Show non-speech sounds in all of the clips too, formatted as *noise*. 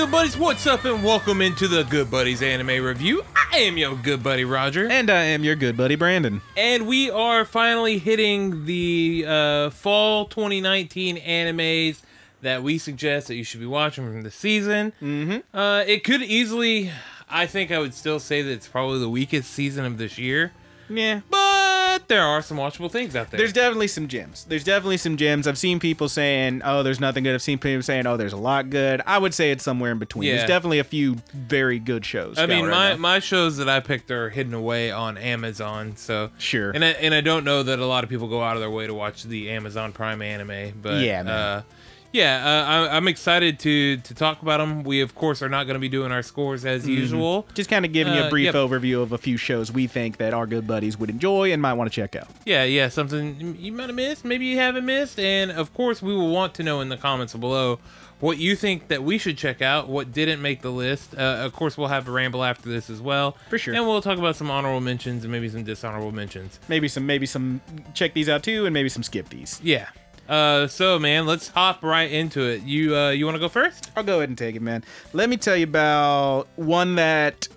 Good buddies, what's up, and welcome into the Good Buddies Anime Review. I am your good buddy Roger, And I am your good buddy Brandon. and we are finally hitting the uh, fall 2019 animes that we suggest that you should be watching from the season. Mm-hmm. Uh, it could easily, I think, I would still say that it's probably the weakest season of this year, Yeah. but there are some watchable things out there. There's definitely some gems. There's definitely some gems. I've seen people saying, "Oh, there's nothing good." I've seen people saying, "Oh, there's a lot good." I would say it's somewhere in between. Yeah. There's definitely a few very good shows. I mean, right my, now. my shows that I picked are hidden away on Amazon, so Sure. And I, and I don't know that a lot of people go out of their way to watch the Amazon Prime anime, but Yeah, man. uh, yeah, uh, I, I'm excited to to talk about them. We of course are not going to be doing our scores as Mm-hmm. usual. just kind of giving you Uh, a brief yep. overview of a few shows we think that our good buddies would enjoy and might want to check out. Yeah, yeah, something you might have missed, maybe you haven't missed, and of course we will want to know in the comments below what you think that we should check out, what didn't make the list. Uh, of course, we'll have a ramble after this as well, For sure. and we'll talk about some honorable mentions and maybe some dishonorable mentions. Maybe some, maybe some. Check these out too, and maybe some skip these. Yeah. Uh, so man, let's hop right into it. You uh, you want to go first? I'll go ahead and take it, man. Let me tell you about one that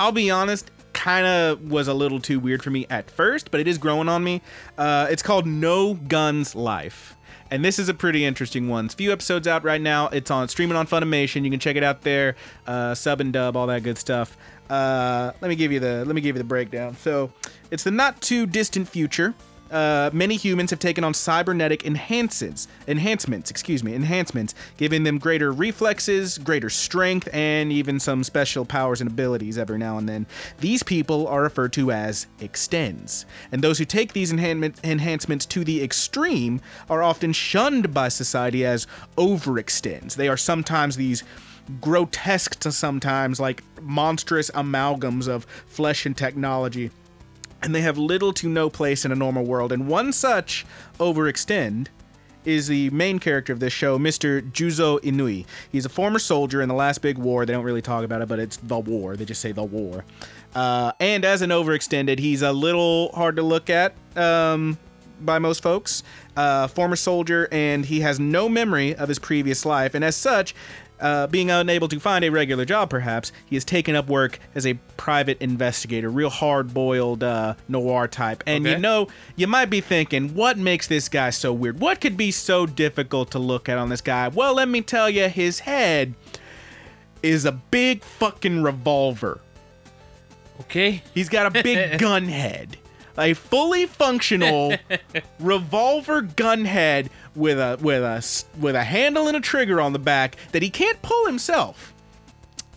I'll be honest, kind of was a little too weird for me at first, but it is growing on me. Uh, it's called No Guns Life. And this is a pretty interesting one. It's a few episodes out right now. It's on streaming on Funimation. You can check it out there. Uh, sub and dub, all that good stuff. Uh, let me give you the let me give you the breakdown. So, it's the not too distant future uh, many humans have taken on cybernetic enhancements, enhancements, excuse me, enhancements, giving them greater reflexes, greater strength, and even some special powers and abilities every now and then. These people are referred to as extends, and those who take these enhancement, enhancements to the extreme are often shunned by society as overextends. They are sometimes these grotesque to sometimes like monstrous amalgams of flesh and technology and they have little to no place in a normal world. And one such overextend is the main character of this show, Mr. Juzo Inui. He's a former soldier in the last big war. They don't really talk about it, but it's the war. They just say the war. Uh, and as an overextended, he's a little hard to look at um, by most folks. Uh, former soldier, and he has no memory of his previous life. And as such, uh, being unable to find a regular job, perhaps, he has taken up work as a private investigator, real hard boiled uh, noir type. And you know, you might be thinking, what makes this guy so weird? What could be so difficult to look at on this guy? Well, let me tell you, his head is a big fucking revolver. Okay. He's got a big *laughs* gun head. A fully functional *laughs* revolver gun head with a with a with a handle and a trigger on the back that he can't pull himself.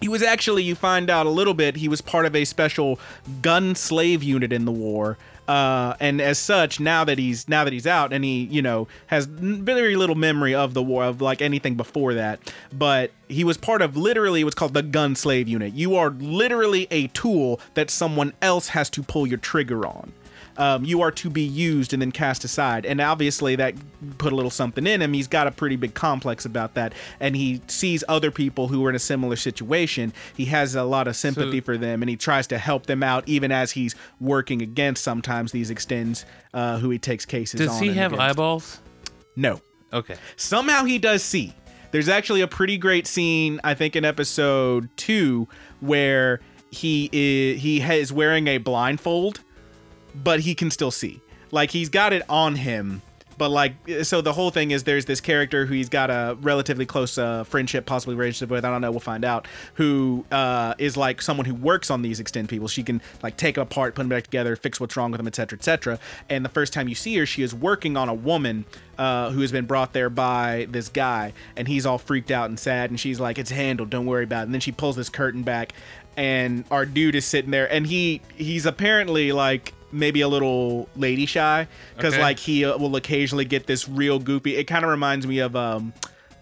He was actually, you find out a little bit, he was part of a special gun slave unit in the war. Uh, and as such, now that he's now that he's out and he, you know, has very little memory of the war of like anything before that, but he was part of literally what's called the gun slave unit. You are literally a tool that someone else has to pull your trigger on um, you are to be used and then cast aside. And obviously, that put a little something in him. He's got a pretty big complex about that. And he sees other people who are in a similar situation. He has a lot of sympathy So- for them and he tries to help them out, even as he's working against sometimes these extends uh, who he takes cases Does he have against. eyeballs? No. Okay. Somehow he does see. There's actually a pretty great scene, I think, in episode two, where he is he is wearing a blindfold, but he can still see. Like he's got it on him, but like so the whole thing is there's this character who he's got a relatively close uh, friendship, possibly relationship with. I don't know. We'll find out. Who uh, is like someone who works on these extend people. She can like take them apart, put them back together, fix what's wrong with them, etc., etc. And the first time you see her, she is working on a woman uh, who has been brought there by this guy, and he's all freaked out and sad. And she's like, "It's handled. Don't worry about it." And then she pulls this curtain back, and our dude is sitting there, and he he's apparently like maybe a little lady shy because Okay. like he uh, will occasionally get this real goopy. It kind of reminds me of um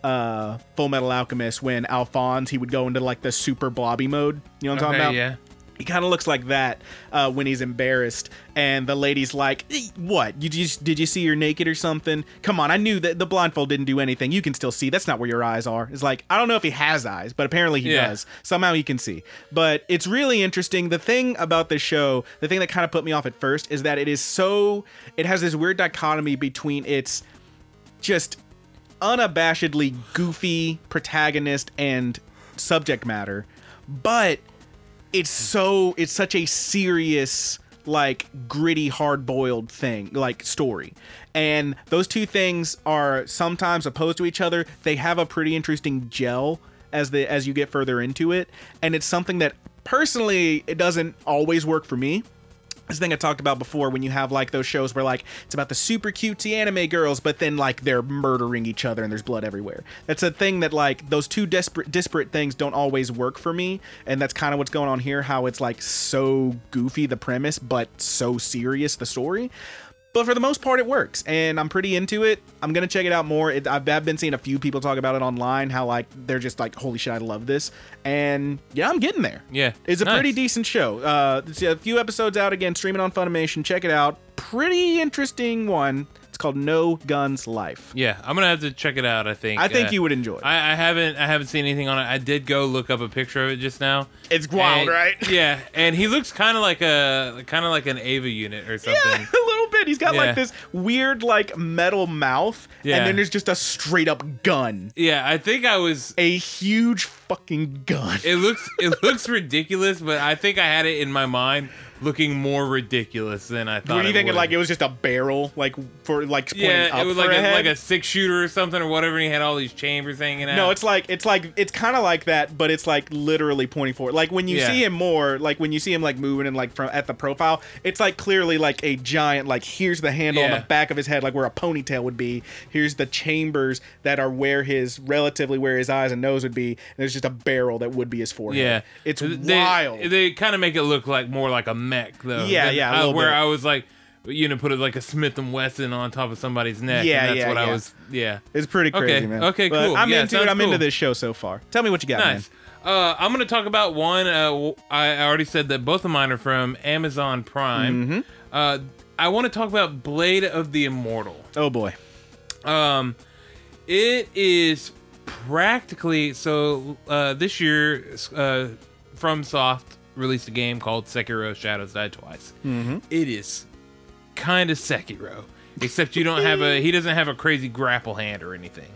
uh Fullmetal Alchemist when Alphonse he would go into like the super blobby mode. You know what I'm Okay, talking about? yeah. He kind of looks like that uh, when he's embarrassed, and the lady's like, "Eh, "What? You just did you see you're naked or something? Come on, I knew that the blindfold didn't do anything. You can still see. That's not where your eyes are." It's like I don't know if he has eyes, but apparently he Yeah. does. Somehow he can see. But it's really interesting. The thing about this show, the thing that kind of put me off at first, is that it is so. It has this weird dichotomy between its just unabashedly goofy protagonist and subject matter, but it's so it's such a serious like gritty hard boiled thing like story. And those two things are sometimes opposed to each other. They have a pretty interesting gel as the as you get further into it. And it's something that personally it doesn't always work for me this thing I talked about before when you have like those shows where like it's about the super cutesy anime girls, but then like they're murdering each other and there's blood everywhere. That's a thing that like those two disparate disparate things don't always work for me, and that's kind of what's going on here. How it's like so goofy the premise, but so serious the story. But for the most part, it works, and I'm pretty into it. I'm gonna check it out more. It, I've, I've been seeing a few people talk about it online, how like they're just like, "Holy shit, I love this!" And yeah, I'm getting there. Yeah, It's a nice. pretty decent show. Uh, it's a few episodes out again, streaming on Funimation. Check it out. Pretty interesting one. It's called No Guns Life. Yeah, I'm gonna have to check it out. I think. I think Uh, you would enjoy it. I, I haven't. I haven't seen anything on it. I did go look up a picture of it just now. it's wild, And- right? *laughs* Yeah, and he looks kind of like a kind of like an Eva unit or *laughs* something. Yeah, *laughs* a little bit. He's got Yeah. like this weird, like metal mouth, Yeah. and then there's just a straight up gun. Yeah, I think I was. A huge fucking gun. It looks it looks ridiculous, but I think I had it in my mind looking more ridiculous than I thought. Were you it thinking would. like it was just a barrel, like for like pointing Yeah, up it was like a like a six shooter or something or whatever. And he had all these chambers hanging out. No, it's like it's like it's kind of like that, but it's like literally pointing forward. Like when you Yeah. see him more, like when you see him like moving and like from at the profile, it's like clearly like a giant. Like here's the handle on the back of his head, like where a ponytail would be. Here's the chambers that are where his relatively where his eyes and nose would be. And there's just a barrel that would be his forehead. yeah, it's they, wild. They kind of make it look like more like a mech though. Yeah, than- yeah, uh, where bit. I was like, you know, put it like a Smith and Wesson on top of somebody's neck. Yeah, and that's yeah, what yeah. I was. Yeah, it's pretty Okay, crazy, man. okay, But cool. I'm Yeah, into it. I'm into this show so far. Tell me what you got, man. nice. Uh, I'm gonna talk about one. Uh, I already said that both of mine are from Amazon Prime. Mm-hmm. Uh, I want to talk about Blade of the Immortal. Oh boy. Um, it is practically so. Uh, this year, uh, FromSoft released a game called Sekiro: Shadows Die Twice. Mm-hmm. is kind of Sekiro, except you don't have a. He doesn't have a crazy grapple hand or anything.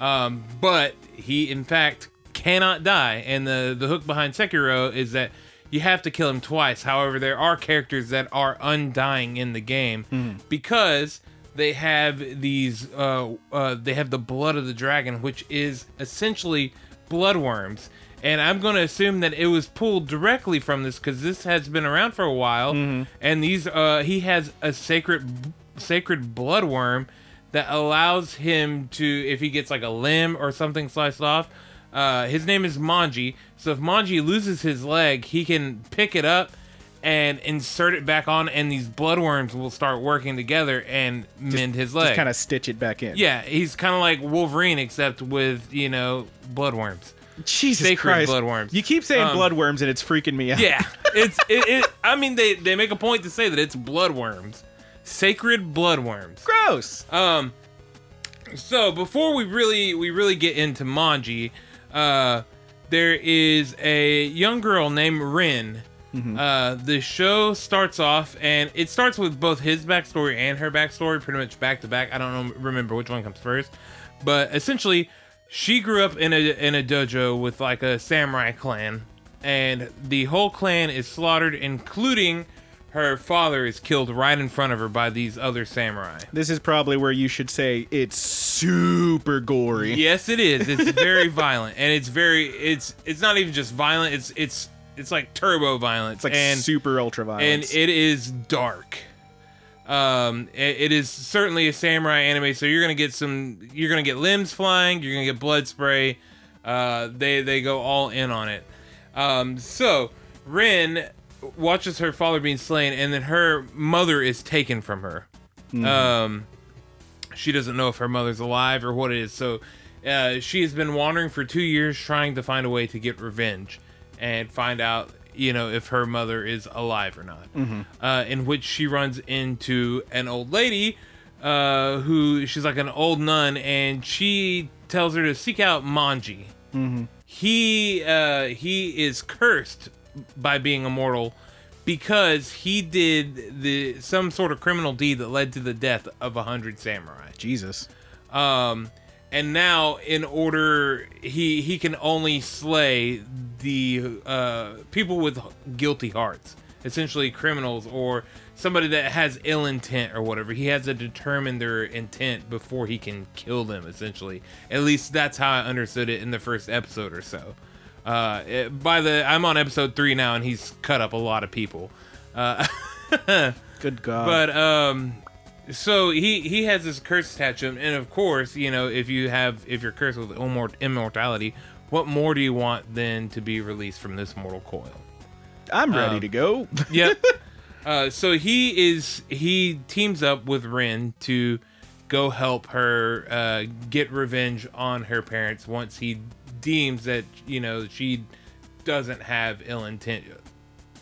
Um, but he, in fact, cannot die. And the the hook behind Sekiro is that you have to kill him twice. However, there are characters that are undying in the game because they have these. Uh, uh, they have the blood of the dragon, which is essentially bloodworms. And I'm going to assume that it was pulled directly from this because this has been around for a while. And these, uh, he has a sacred, sacred bloodworm that allows him to, if he gets like a limb or something sliced off, uh, his name is Manji. So if Manji loses his leg, he can pick it up and insert it back on, and these bloodworms will start working together and mend his leg. Just kind of stitch it back in. yeah, he's kind of like Wolverine, except with you know bloodworms. Jesus Sacred Christ. bloodworms. You keep saying Um, bloodworms and it's freaking me out. Yeah, *laughs* it's it, it. I mean, they they make a point to say that it's bloodworms, sacred bloodworms. Gross. Um, so before we really we really get into Manji, uh, there is a young girl named Rin. Uh, the show starts off, and it starts with both his backstory and her backstory, pretty much back to back. I don't know, remember which one comes first, but essentially, she grew up in a in a dojo with like a samurai clan, and the whole clan is slaughtered, including her father is killed right in front of her by these other samurai. This is probably where you should say it's super gory. Yes, it is. It's *laughs* very violent, and it's very it's it's not even just violent. It's it's it's like turbo violent. It's like and super ultra violence. and it is dark. Um, it, it is certainly a samurai anime, so you're gonna get some. You're gonna get limbs flying. You're gonna get blood spray. Uh, they they go all in on it. Um, so Rin watches her father being slain, and then her mother is taken from her. Um, she doesn't know if her mother's alive or what it is. So uh, she has been wandering for two years trying to find a way to get revenge and find out, you know, if her mother is alive or not. Uh, in which she runs into an old lady uh, who she's like an old nun, and she tells her to seek out Manji. He uh, he is cursed by being immortal because he did the some sort of criminal deed that led to the death of a hundred samurai. Jesus. Um, and now in order he he can only slay the uh, people with guilty hearts, essentially criminals or somebody that has ill intent or whatever. He has to determine their intent before he can kill them. Essentially, at least that's how I understood it in the first episode or so. Uh, it- by the I'm on episode three now, and he's cut up a lot of people. Uh, *laughs* Good God. but um, so he he has this curse attached to him, and of course, you know, if you have if you're cursed with immortality, what more do you want than to be released from this mortal coil? I'm ready um, to go. *laughs* Yep. uh, so he is he teams up with Ren to go help her uh, get revenge on her parents once he deems that you know she doesn't have ill intent.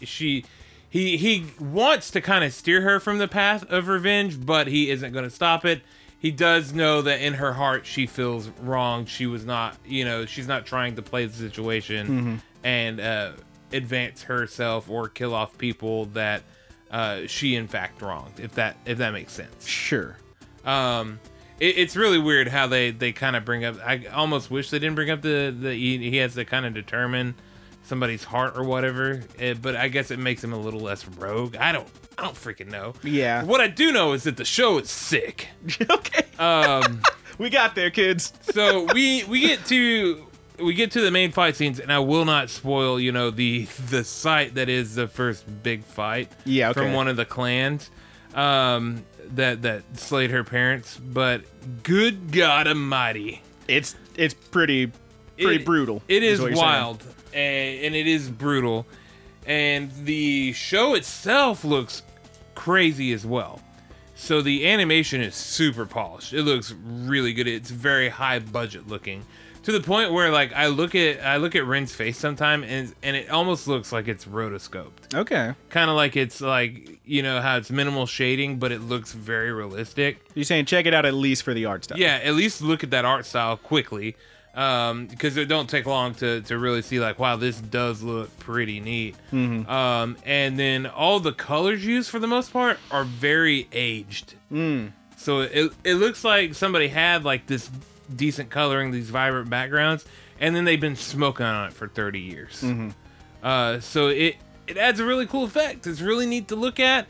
She he he wants to kind of steer her from the path of revenge, but he isn't going to stop it. He does know that in her heart she feels wrong. She was not, you know, she's not trying to play the situation and uh, advance herself or kill off people that uh, she in fact wronged. If that if that makes sense. Sure. Um, it, it's really weird how they they kind of bring up. I almost wish they didn't bring up the the he, he has to kind of determine somebody's heart or whatever. eh, but I guess it makes him a little less rogue. I don't I don't freaking know. Yeah. What I do know is that the show is sick. *laughs* okay. Um, *laughs* we got there, kids. *laughs* so we we get to we get to the main fight scenes, and I will not spoil, you know, the the site that is the first big fight. Yeah, okay. From one of the clans, um, that that slayed her parents. But good God Almighty, It's it's pretty pretty It- brutal. It is what you're saying. And, and it is brutal, and the show itself looks crazy as well. So the animation is super polished. It looks really good. It's very high budget looking. To the point where like I look at I look at Ren's face sometime and and it almost looks like it's rotoscoped. Okay. Kind of like it's like, you know, how it's minimal shading but it looks very realistic. You're saying check it out at least for the art style. Yeah, at least look at that art style quickly, um, because it don't take long to, to really see like, wow, this does look pretty neat. Um, and then all the colors used for the most part are very aged. So it it looks like somebody had like this decent coloring, these vibrant backgrounds, and then they've been smoking on it for thirty years. Uh, so it it adds a really cool effect. It's really neat to look at.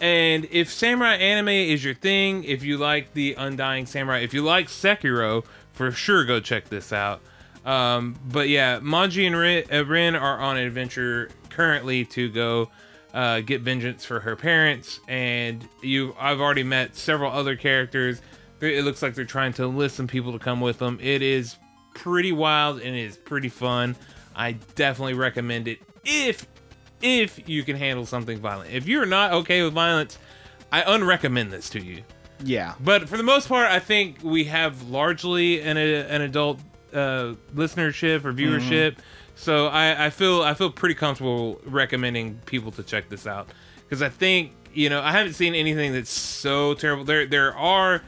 And if samurai anime is your thing, if you like the Undying Samurai, if you like Sekiro, for sure go check this out. Um, but yeah, Manji and Rin, uh, Rin are on an adventure currently to go uh, get vengeance for her parents, and you I've already met several other characters. It looks like they're trying to enlist some people to come with them. It is pretty wild and it is pretty fun. I definitely recommend it if if you can handle something violent. If you're not okay with violence, I unrecommend this to you. Yeah. But for the most part, I think we have largely an an adult uh, listenership or viewership. So I, I feel I feel pretty comfortable recommending people to check this out because I think you know I haven't seen anything that's so terrible. There there are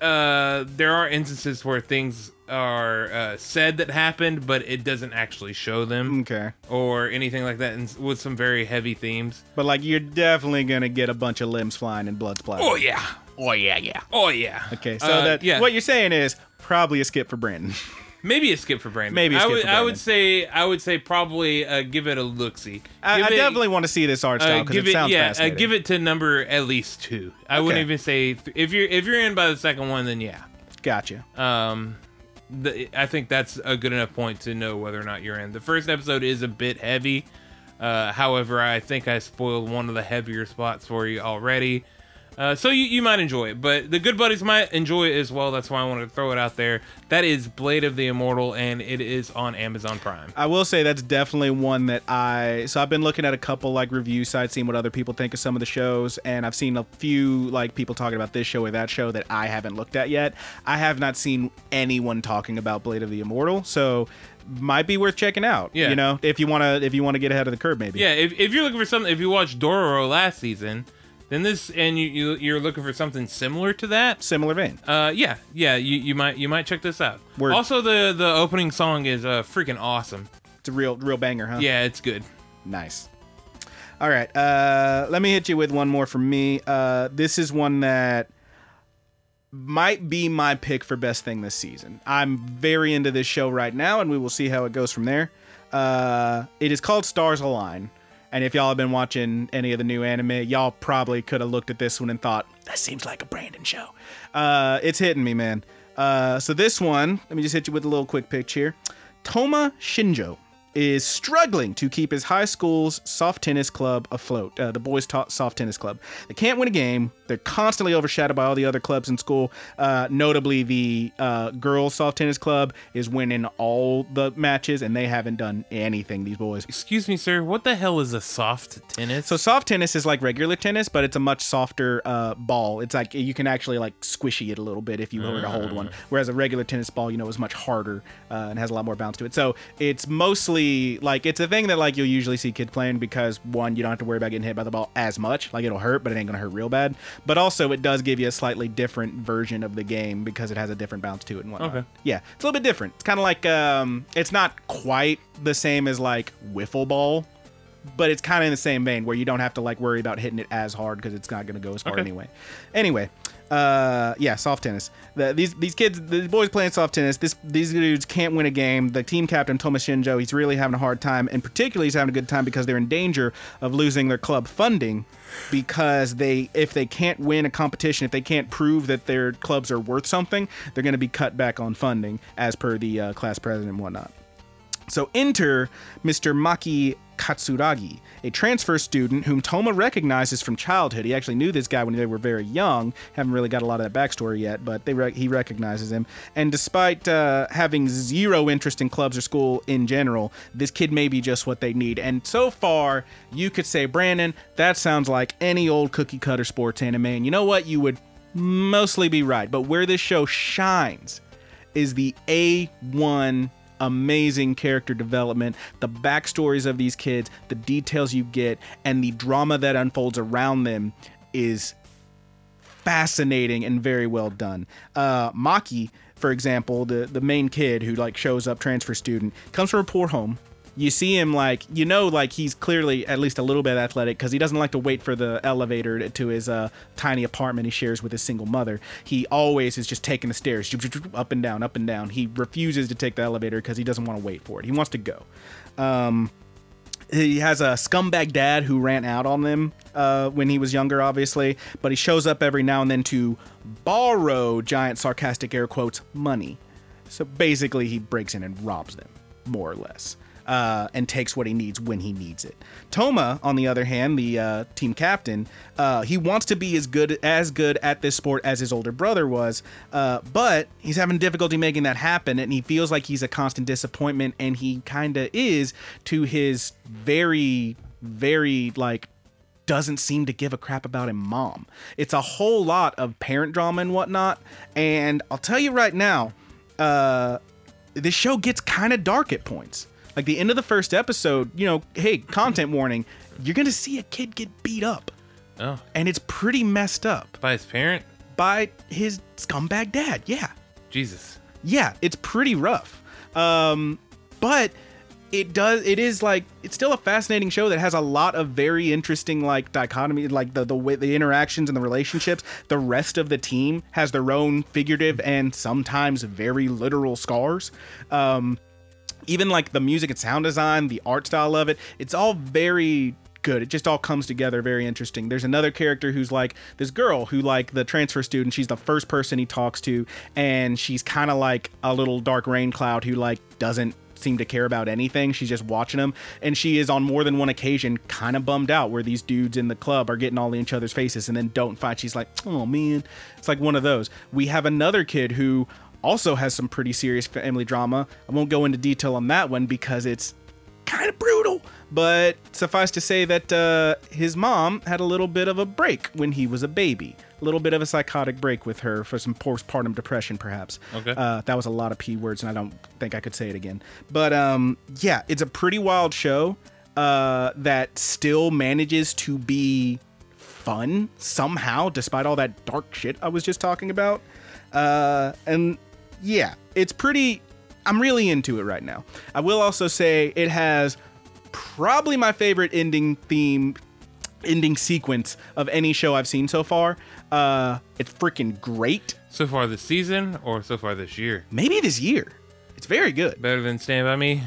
uh, there are instances where things are uh, said that happened, but it doesn't actually show them Okay. or anything like that, and with some very heavy themes. But like you're definitely gonna get a bunch of limbs flying and blood splatter. Oh yeah, oh yeah, yeah, oh yeah. Okay, so Uh, that yeah, what you're saying is probably a skip for Brandon. *laughs* maybe a skip for Brandon. Maybe a I skip would, for I would say I would say probably uh, give it a look see. I, I definitely want to see this art style Uh, because give it, it, sounds yeah, uh, give it to number at least two. I wouldn't even say th- if you're if you're in by the second one, then yeah. Gotcha. Um, the, I think that's a good enough point to know whether or not you're in. The first episode is a bit heavy. Uh, however, I think I spoiled one of the heavier spots for you already. Uh, so you, you might enjoy it, but the good buddies might enjoy it as well. That's why I wanted to throw it out there. That is Blade of the Immortal, and it is on Amazon Prime. I will say that's definitely one that I so I've been looking at a couple like review sites, seeing what other people think of some of the shows, and I've seen a few like people talking about this show or that show that I haven't looked at yet. I have not seen anyone talking about Blade of the Immortal, so might be worth checking out. Yeah. you know, if you wanna if you wanna get ahead of the curve, maybe. Yeah, if, if you're looking for something, if you watched Dororo last season, then this and you, you you're looking for something similar to that, similar vein. Uh, yeah, yeah, you, you might you might check this out. Word. Also, the the opening song is uh freaking awesome. It's a real real banger, huh? Yeah, it's good. Nice. All right. Uh, let me hit you with one more from me. Uh, this is one that might be my pick for best thing this season. I'm very into this show right now, and we will see how it goes from there. Uh, it is called Stars Align. And if y'all have been watching any of the new anime, y'all probably could have looked at this one and thought, that seems like a Brandon show. Uh, it's hitting me, man. Uh, so this one, let me just hit you with a little quick pitch here. Toma Shinjo is struggling to keep his high school's soft tennis club afloat, uh, the boys' ta- soft tennis club. They can't win a game. They're constantly overshadowed by all the other clubs in school. Uh, notably, the uh, girls' soft tennis club is winning all the matches, and they haven't done anything, these boys. Excuse me, sir. What the hell is a soft tennis? So soft tennis is like regular tennis, but it's a much softer uh, ball. It's like you can actually like squishy it a little bit if you were to hold one. Whereas a regular tennis ball, you know, is much harder uh, and has a lot more bounce to it. So it's mostly like it's a thing that like you'll usually see kids playing because one, you don't have to worry about getting hit by the ball as much. Like it'll hurt, but it ain't gonna hurt real bad. But also it does give you a slightly different version of the game because it has a different bounce to it and whatnot. Okay. Yeah, it's a little bit different. It's kind of like um, it's not quite the same as like wiffle ball but it's kind of in the same vein where you don't have to like worry about hitting it as hard because it's not to go as far Okay. anyway. Anyway, uh, yeah, soft tennis. The, these these kids, the boys playing soft tennis. This these dudes can't win a game. The team captain Thomas Shinjo, he's really having a hard time, and particularly he's having a good time because they're in danger of losing their club funding because they if they can't win a competition, if they can't prove that their clubs are worth something, they're going to be cut back on funding as per the uh, class president and whatnot. So enter Mr. Maki Katsuragi, a transfer student whom Toma recognizes from childhood. He actually knew this guy when they were very young. Haven't really got a lot of that backstory yet, but they re- he recognizes him. And despite uh, having zero interest in clubs or school in general, this kid may be just what they need. And so far, you could say, Brandon, that sounds like any old cookie cutter sports anime. And you know what? You would mostly be right. But where this show shines is the A1 amazing character development, the backstories of these kids, the details you get, and the drama that unfolds around them is fascinating and very well done. Uh, Maki, for example, the the main kid who like shows up, transfer student, comes from a poor home. You see him like you know like he's clearly at least a little bit athletic because he doesn't like to wait for the elevator to, his uh, tiny apartment he shares with his single mother. He always is just taking the stairs up and down, up and down. He refuses to take the elevator because he doesn't want to wait for it. He wants to go. Um, he has a scumbag dad who ran out on them uh, when he was younger, obviously, but he shows up every now and then to borrow giant sarcastic air quotes money. So basically, he breaks in and robs them, more or less, uh, and takes what he needs when he needs it. Toma, on the other hand, the uh, team captain, uh, he wants to be as good as good at this sport as his older brother was, uh, but he's having difficulty making that happen, and he feels like he's a constant disappointment, and he kind of is to his very, very like doesn't seem to give a crap about him mom. It's a whole lot of parent drama and whatnot. And I'll tell you right now, uh, this show gets kind of dark at points. Like the end of the first episode, you know, hey, content warning, you're going to see a kid get beat up. oh, And it's pretty messed up by his parent? by his scumbag dad. Yeah. Jesus. yeah, it's pretty rough. Um, but it does. It is like it's still a fascinating show that has a lot of very interesting like dichotomy, like the the way the interactions and the relationships. The rest of the team has their own figurative and sometimes very literal scars. Um, even like the music and sound design, the art style of it, it's all very good. It just all comes together very interesting. There's another character who's like this girl who like the transfer student, she's the first person he talks to and she's kind of like a little dark rain cloud who like doesn't seem to care about anything. She's just watching them and she is on more than one occasion kind of bummed out where these dudes in the club are getting all in each other's faces and then don't fight. She's like, "Oh man." It's like one of those. We have another kid who also has some pretty serious family drama. I won't go into detail on that one because it's kind of brutal. But suffice to say that uh, his mom had a little bit of a break when he was a baby. A little bit of a psychotic break with her for some postpartum depression, perhaps. Okay. Uh, that was a lot of P words, and I don't think I could say it again. But um, yeah, it's a pretty wild show uh, that still manages to be fun somehow, despite all that dark shit I was just talking about. Uh, and yeah, it's pretty. I'm really into it right now. I will also say it has probably my favorite ending theme, ending sequence of any show I've seen so far. Uh, it's freaking great. So far this season or so far this year? Maybe this year. It's very good. Better than Stand By Me?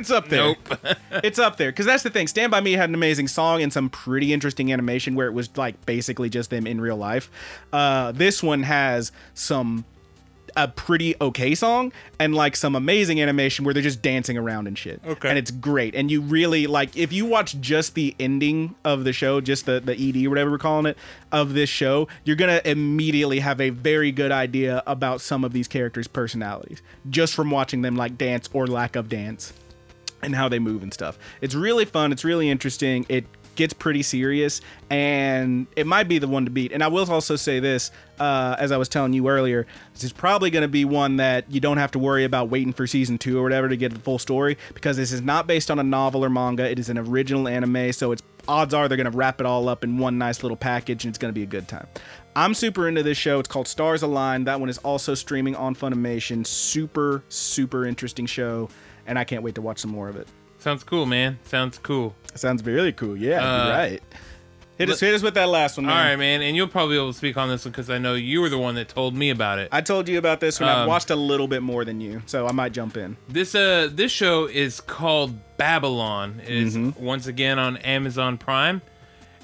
It's up there. Nope. *laughs* it's up there because that's the thing. Stand by Me had an amazing song and some pretty interesting animation where it was like basically just them in real life. Uh, this one has some a pretty okay song and like some amazing animation where they're just dancing around and shit. Okay. and it's great. And you really like if you watch just the ending of the show, just the the ED or whatever we're calling it of this show, you're gonna immediately have a very good idea about some of these characters' personalities just from watching them like dance or lack of dance and how they move and stuff. It's really fun. It's really interesting. It gets pretty serious, and it might be the one to beat. And I will also say this, uh, as I was telling you earlier, this is probably going to be one that you don't have to worry about waiting for season two or whatever to get the full story because this is not based on a novel or manga. It is an original anime, so it's odds are they're going to wrap it all up in one nice little package, and it's going to be a good time. I'm super into this show. It's called Stars Align. That one is also streaming on Funimation. Super, super interesting show, and I can't wait to watch some more of it. Sounds cool, man. Sounds cool. Sounds really cool. Yeah, Uh, right. Hit us, hit us with that last one. All Man. right, man. And you'll probably be able to speak on this one because I know you were the one that told me about it. I told you about this one. I've Um, watched a little bit more than you, so I might jump in. This uh this show is called Babylon. It is Mm-hmm. once again on Amazon Prime,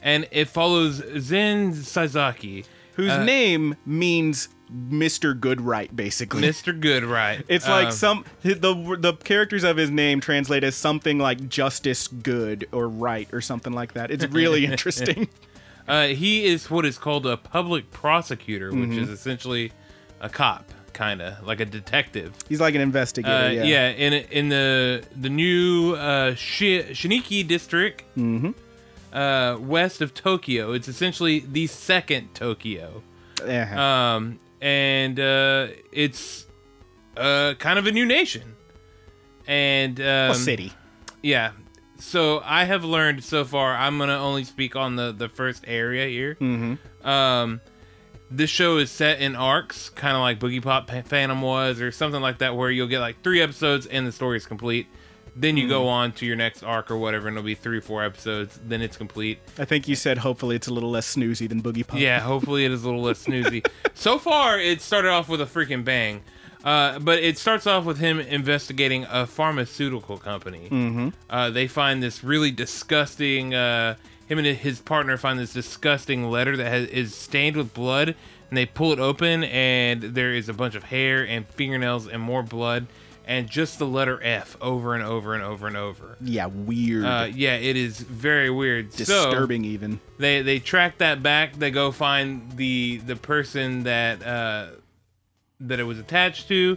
and it follows Zen Seizaki, Whose uh, name means Mr. Goodright, basically. Mr. Goodright. It's like Um, some the the characters of his name translate as something like justice good or right or something like that. It's really *laughs* interesting. *laughs* Uh, he is what is called a public prosecutor, which Mm-hmm. is essentially a cop, kind of like a detective. He's like an investigator. Uh, yeah. yeah. in in the the new uh, Shi- Shiniki district, Mm-hmm. uh, west of Tokyo. It's essentially the second Tokyo, Uh-huh. um, and uh, it's uh, kind of a new nation. And um, a city. yeah. So I have learned so far. I'm gonna only speak on the the first area here. Mm-hmm. Um, this show is set in arcs, kind of like Boogiepop Phantom was, or something like that, where you'll get like three episodes and the story is complete. Then you go on to your next arc or whatever, and it'll be three, four episodes. Then it's complete. I think you said hopefully it's a little less snoozy than Boogiepop. Yeah, hopefully it is a little less snoozy. *laughs* so far, it started off with a freaking bang. Uh, but it starts off with him investigating a pharmaceutical company. Mm-hmm. Uh, they find this really disgusting. Uh, him and his partner find this disgusting letter that has, is stained with blood, and they pull it open, and there is a bunch of hair and fingernails and more blood, and just the letter F over and over and over and over. Yeah, weird. Uh, yeah, it is very weird. So, Disturbing even. they they track that back. They go find the the person that uh, that it was attached to,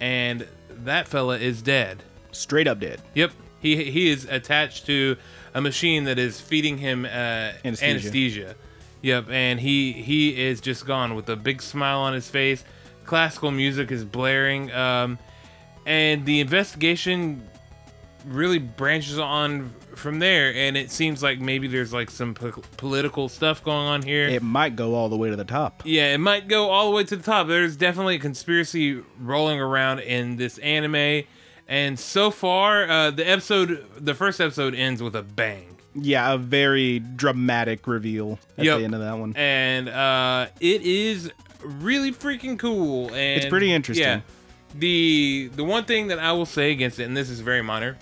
and that fella is dead. Straight up dead. Yep, he he is attached to a machine that is feeding him uh, Anesthesia. anesthesia. Yep, and he he is just gone with a big smile on his face. Classical music is blaring, um, and the investigation really branches on from there. And it seems like maybe there's like some po- political stuff going on here. It might go all the way to the top. Yeah, it might go all the way to the top. There's definitely a conspiracy rolling around in this anime, and so far, uh, the episode, the first episode, ends with a bang, Yeah, a very dramatic reveal at Yep. the end of that one. and uh, it is really freaking cool. And It's pretty interesting. Yeah, the the one thing that I will say against it, and this is very minor,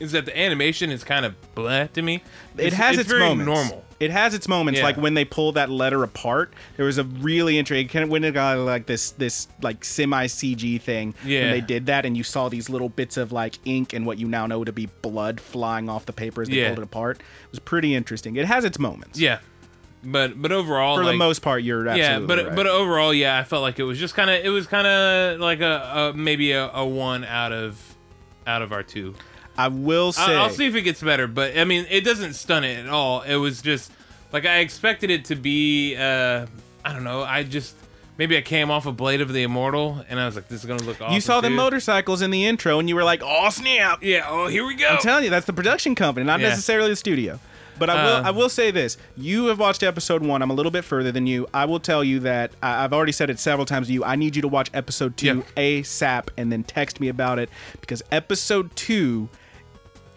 is that the animation is kind of blah to me. It has it's its very moments. normal. It has its moments, Yeah. like when they pull that letter apart. There was a really interesting kind of when it got uh, like this this like semi CG thing. Yeah. when they did that, and you saw these little bits of like ink and what you now know to be blood flying off the paper as they Yeah. pulled it apart. It was pretty interesting. It has its moments. Yeah, but but overall, for the most part, you're absolutely yeah but right. but overall yeah i felt like it was just kind of it was kind of like a, a maybe a, a one out of out of our two I will say, I, will see if it gets better but i mean it doesn't stun it at all it was just like i expected it to be uh i don't know i just maybe i came off a blade of the immortal and i was like this is gonna look awesome you saw the motorcycles in the intro, and you were like, "Oh snap!" yeah oh here we go I'm telling you, that's the production company, not Yeah. necessarily the studio. But I will, Uh, I will say this: you have watched episode one. I'm a little bit further than you. I will tell you that I, I've already said it several times to you. I need you to watch episode two Yeah. ASAP and then text me about it because episode two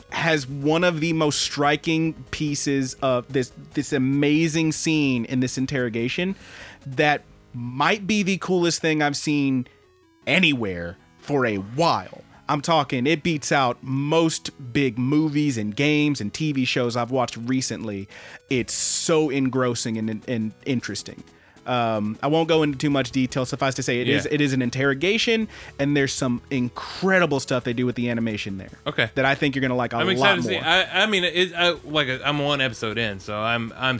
has one of the most striking pieces of this this amazing scene in this interrogation that might be the coolest thing I've seen anywhere for a while. I'm talking it beats out most big movies and games and TV shows I've watched recently. It's so engrossing and, and interesting. Um, I won't go into too much detail. Suffice to say, it is Yeah. it is an interrogation, and there's some incredible stuff they do with the animation there. Okay. that I think you're gonna like a I'm lot excited to see. I, I mean, it, I, like I'm one episode in, so I'm I'm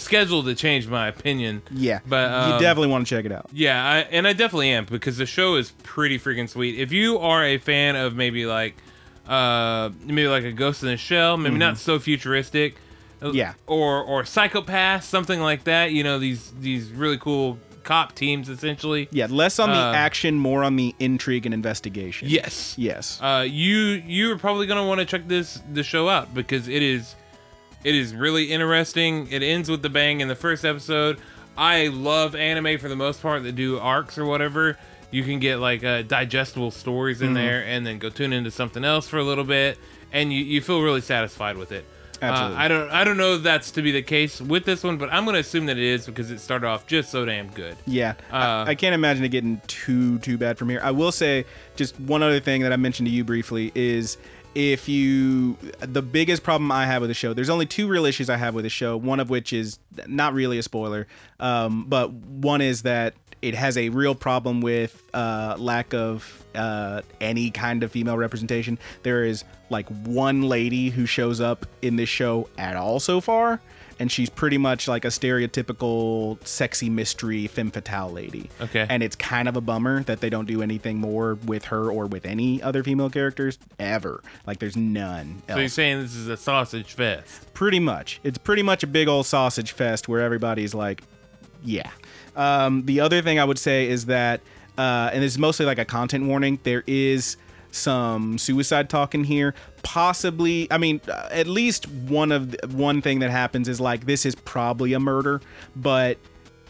scheduled to change my opinion. yeah, but you um, definitely want to check it out. Yeah, I, and I definitely am because the show is pretty freaking sweet. If you are a fan of maybe like, uh, maybe like a Ghost in the Shell, maybe not so futuristic, uh, Mm-hmm. Yeah. or or Psycho-Pass, something like that. You know, these these really cool cop teams essentially. Yeah, less on the Uh, action, more on the intrigue and investigation. Yes. Yes. Uh, you you're probably gonna want to check this the show out because it is it is really interesting. It ends with the bang in the first episode. I love anime for the most part that do arcs or whatever. You can get like uh, digestible stories in Mm-hmm. there and then go tune into something else for a little bit, and you, you feel really satisfied with it. Absolutely. Uh, I don't I don't know if that's to be the case with this one, but I'm gonna assume that it is because it started off just so damn good. Yeah, Uh, I, I can't imagine it getting too too bad from here. I will say just one other thing that I mentioned to you briefly is if you the biggest problem I have with the show. There's only two real issues I have with the show. One of which is not really a spoiler, um, but one is that it has a real problem with uh, lack of uh, any kind of female representation. There is like one lady who shows up in this show at all so far and she's pretty much like a stereotypical sexy mystery femme fatale lady. Okay. And it's kind of a bummer that they don't do anything more with her or with any other female characters ever. Like there's none So you're saying this is a sausage fest? pretty much. It's pretty much a big old sausage fest where everybody's like, yeah. Um, the other thing I would say is that, uh, and this is mostly like a content warning, there is some suicide talk in here. Possibly, I mean, uh, at least one of the, one thing that happens is like this is probably a murder, but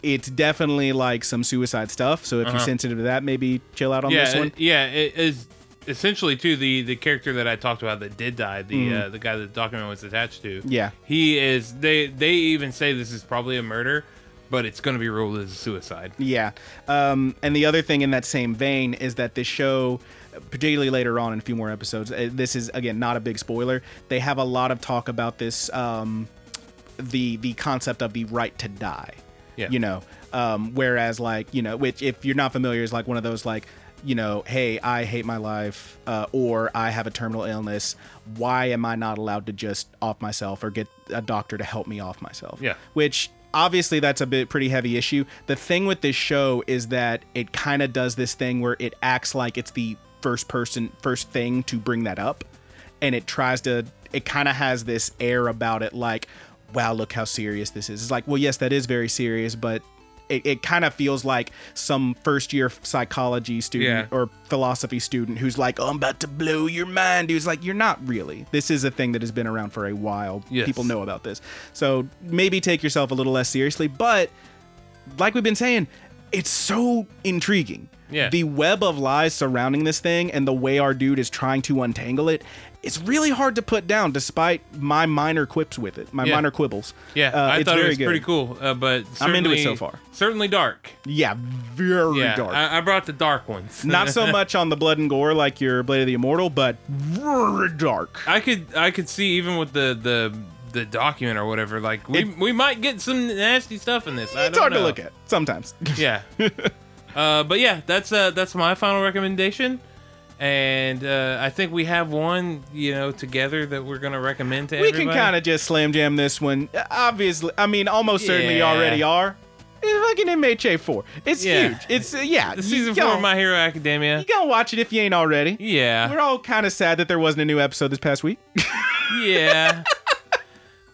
it's definitely like some suicide stuff. So if you're sensitive to that, maybe chill out on yeah, this one. it- yeah. It is essentially too the the character that I talked about that did die, the uh, the guy that the document was attached to. Yeah. he is. They they even say this is probably a murder, but it's going to be ruled as a suicide. Yeah. Um, and the other thing in that same vein is that this show, particularly later on in a few more episodes, uh, this is again not a big spoiler. They have a lot of talk about this, um, the the concept of the right to die. Yeah. You know, um, whereas like you know, which if you're not familiar, is like one of those like. You know, hey, I hate my life, uh, or I have a terminal illness. Why am I not allowed to just off myself or get a doctor to help me off myself? Yeah. which obviously that's a bit pretty heavy issue. The thing with this show is that it kind of does this thing where it acts like it's the first person first thing to bring that up. And it tries to it kind of has this air about it like wow look how serious this is. It's like well yes that is very serious but it, it kind of feels like some first year psychology student Yeah. or philosophy student who's like oh i'm about to blow your mind who's like you're not really. This is a thing that has been around for a while. Yes. people know about this. So maybe take yourself a little less seriously but like we've been saying it's so intriguing Yeah. the web of lies surrounding this thing and the way our dude is trying to untangle it it's really hard to put down despite my minor quips with it my Yeah. minor quibbles Yeah, Uh, I it's thought it very was good. pretty cool, uh, but I'm into it so far. Certainly dark. yeah very Yeah, dark I, I brought the dark ones. *laughs* not so much on the blood and gore like your blade of the immortal but very dark I could I could see even with the the the document or whatever. Like we It- we might get some nasty stuff in this. I it's don't hard to look at sometimes *laughs* Yeah. uh, but yeah, that's uh that's my final recommendation. And uh, I think we have one, you know, together that we're gonna recommend to we everybody. can kind of just slam jam this one obviously i mean almost certainly Yeah. already are it's fucking MHA four. it's Yeah. huge it's uh, yeah The season four of My Hero Academia. you gotta watch it if you ain't already Yeah. We're all kind of sad that there wasn't a new episode this past week. *laughs* yeah.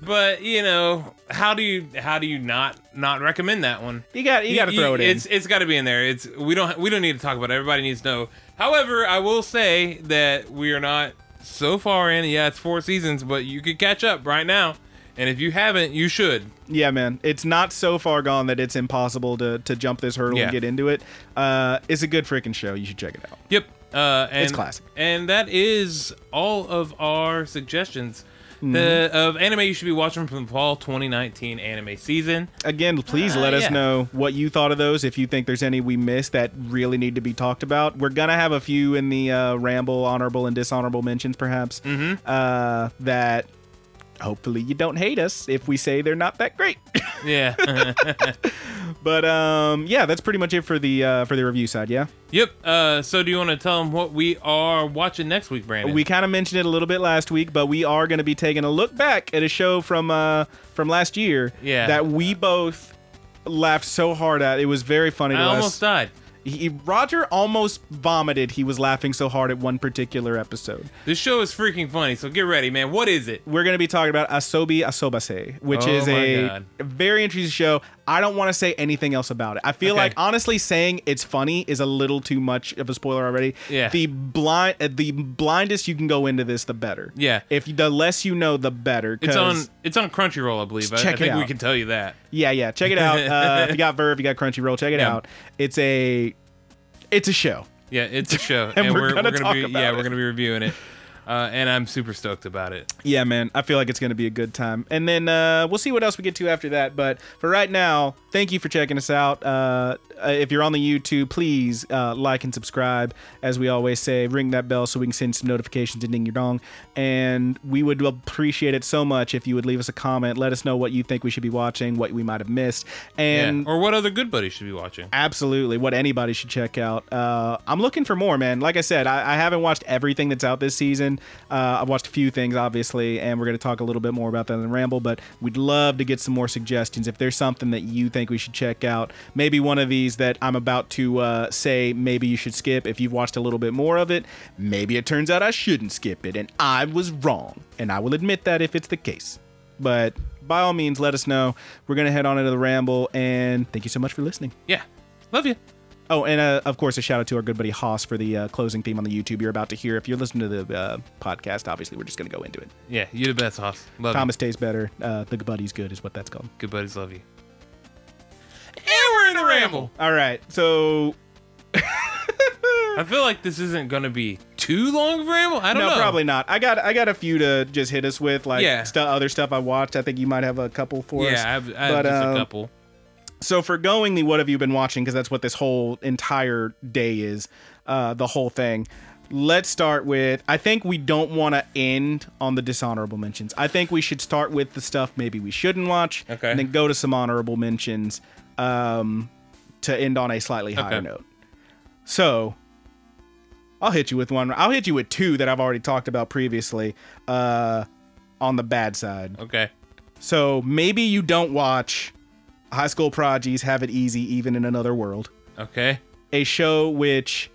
But you know, how do you how do you not not recommend that one? You got you got to throw it in. It's it's got to be in there. It's we don't we don't need to talk about it. Everybody needs to know. However, I will say that we are not so far in. Yeah, it's four seasons, but you could catch up right now. And if you haven't, you should. yeah, man. It's not so far gone that it's impossible to to jump this hurdle Yeah. and get into it. Uh, it's a good freaking show. You should check it out. Yep. Uh, and, It's classic. And that is all of our suggestions Mm-hmm. the, of anime you should be watching from the fall 2019 anime season. Again, please Uh, let us know what you thought of those. If you think there's any we missed that really need to be talked about, we're gonna have a few in the uh, ramble, honorable and dishonorable mentions, perhaps. Mm-hmm. Uh, that hopefully you don't hate us if we say they're not that great. Yeah. *laughs* *laughs* but um, yeah, that's pretty much it for the uh, for the review side. Yeah, yep. Uh, so do you want to tell them what we are watching next week, Brandon? we kind of mentioned it a little bit last week, but we are going to be taking a look back at a show from uh, from last year. Yeah. that we both laughed so hard at. It was very funny to I us. almost died. He, Roger almost vomited. He was laughing so hard at one particular episode. This show is freaking funny, so get ready, man. What is it? We're going to be talking about Asobi Asobase, which Oh is a God. very interesting show. I don't want to say anything else about it. I feel Okay. like honestly saying it's funny is a little too much of a spoiler already. Yeah. The blind, uh, the blindest you can go into this, the better. Yeah. If the less you know, the better. It's on it's on Crunchyroll, I believe. Check I it think we out. can tell you that. Yeah, yeah. Check it out. *laughs* Uh, if you got VRV, you got Crunchyroll. Check it Yeah. out. It's a, it's a show. Yeah, it's a show, *laughs* And we're gonna gonna talk be about yeah it. we're gonna be reviewing it, uh, and I'm super stoked about it. Yeah, man. I feel like it's going to be a good time. And then uh, we'll see what else we get to after that. But for right now, thank you for checking us out. Uh, uh, if you're on the YouTube, please uh, like and subscribe. As we always say, ring that bell so we can send some notifications to Ding Your Dong. And we would appreciate it so much if you would leave us a comment. Let us know what you think we should be watching, what we might have missed. And yeah, or what other good buddies should be watching. Absolutely, what anybody should check out. Uh, I'm looking for more, man. Like I said, I, I haven't watched everything that's out this season. Uh, I've watched a few things, obviously, and we're going to talk a little bit more about that in the ramble. But we'd love to get some more suggestions. If there's something that you think we should check out, maybe one of these that I'm about to uh, say, maybe you should skip. If you've watched a little bit more of it, maybe it turns out I shouldn't skip it, and I was wrong, and I will admit that if it's the case. But by all means, let us know. We're going to head on into the ramble, and thank you so much for listening. Yeah, love you. Oh, and uh, of course, a shout out to our good buddy Haas for the uh, closing theme on the YouTube you're about to hear. If you're listening to the uh, podcast, obviously, we're just going to go into it. Yeah, you the best, Hoss. Love Thomas tastes better. Uh, the buddy's good, is what that's called. Good buddies, love you. And we're in the ramble. All right, so *laughs* I feel like this isn't gonna be too long of a ramble. I don't no, know. probably not. I got I got a few to just hit us with, like Yeah. stu- other stuff I watched. I think you might have a couple for us. Yeah, I have, I have But, just um, a couple. So for going the what have you been watching because that's what this whole entire day is, uh, the whole thing. Let's start with I think we don't want to end on the dishonorable mentions. I think we should start with the stuff maybe we shouldn't watch, Okay. and then go to some honorable mentions um, to end on a slightly higher Okay. note. So I'll hit you with one. I'll hit you with two that I've already talked about previously. Uh, on the bad side. Okay. So maybe you don't watch High School Prodigies Have It Easy Even in Another World, Okay. a show which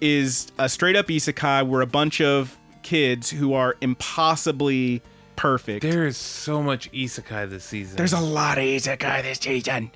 is a straight up isekai where a bunch of kids who are impossibly perfect. There is so much isekai this season. There's a lot of isekai this season.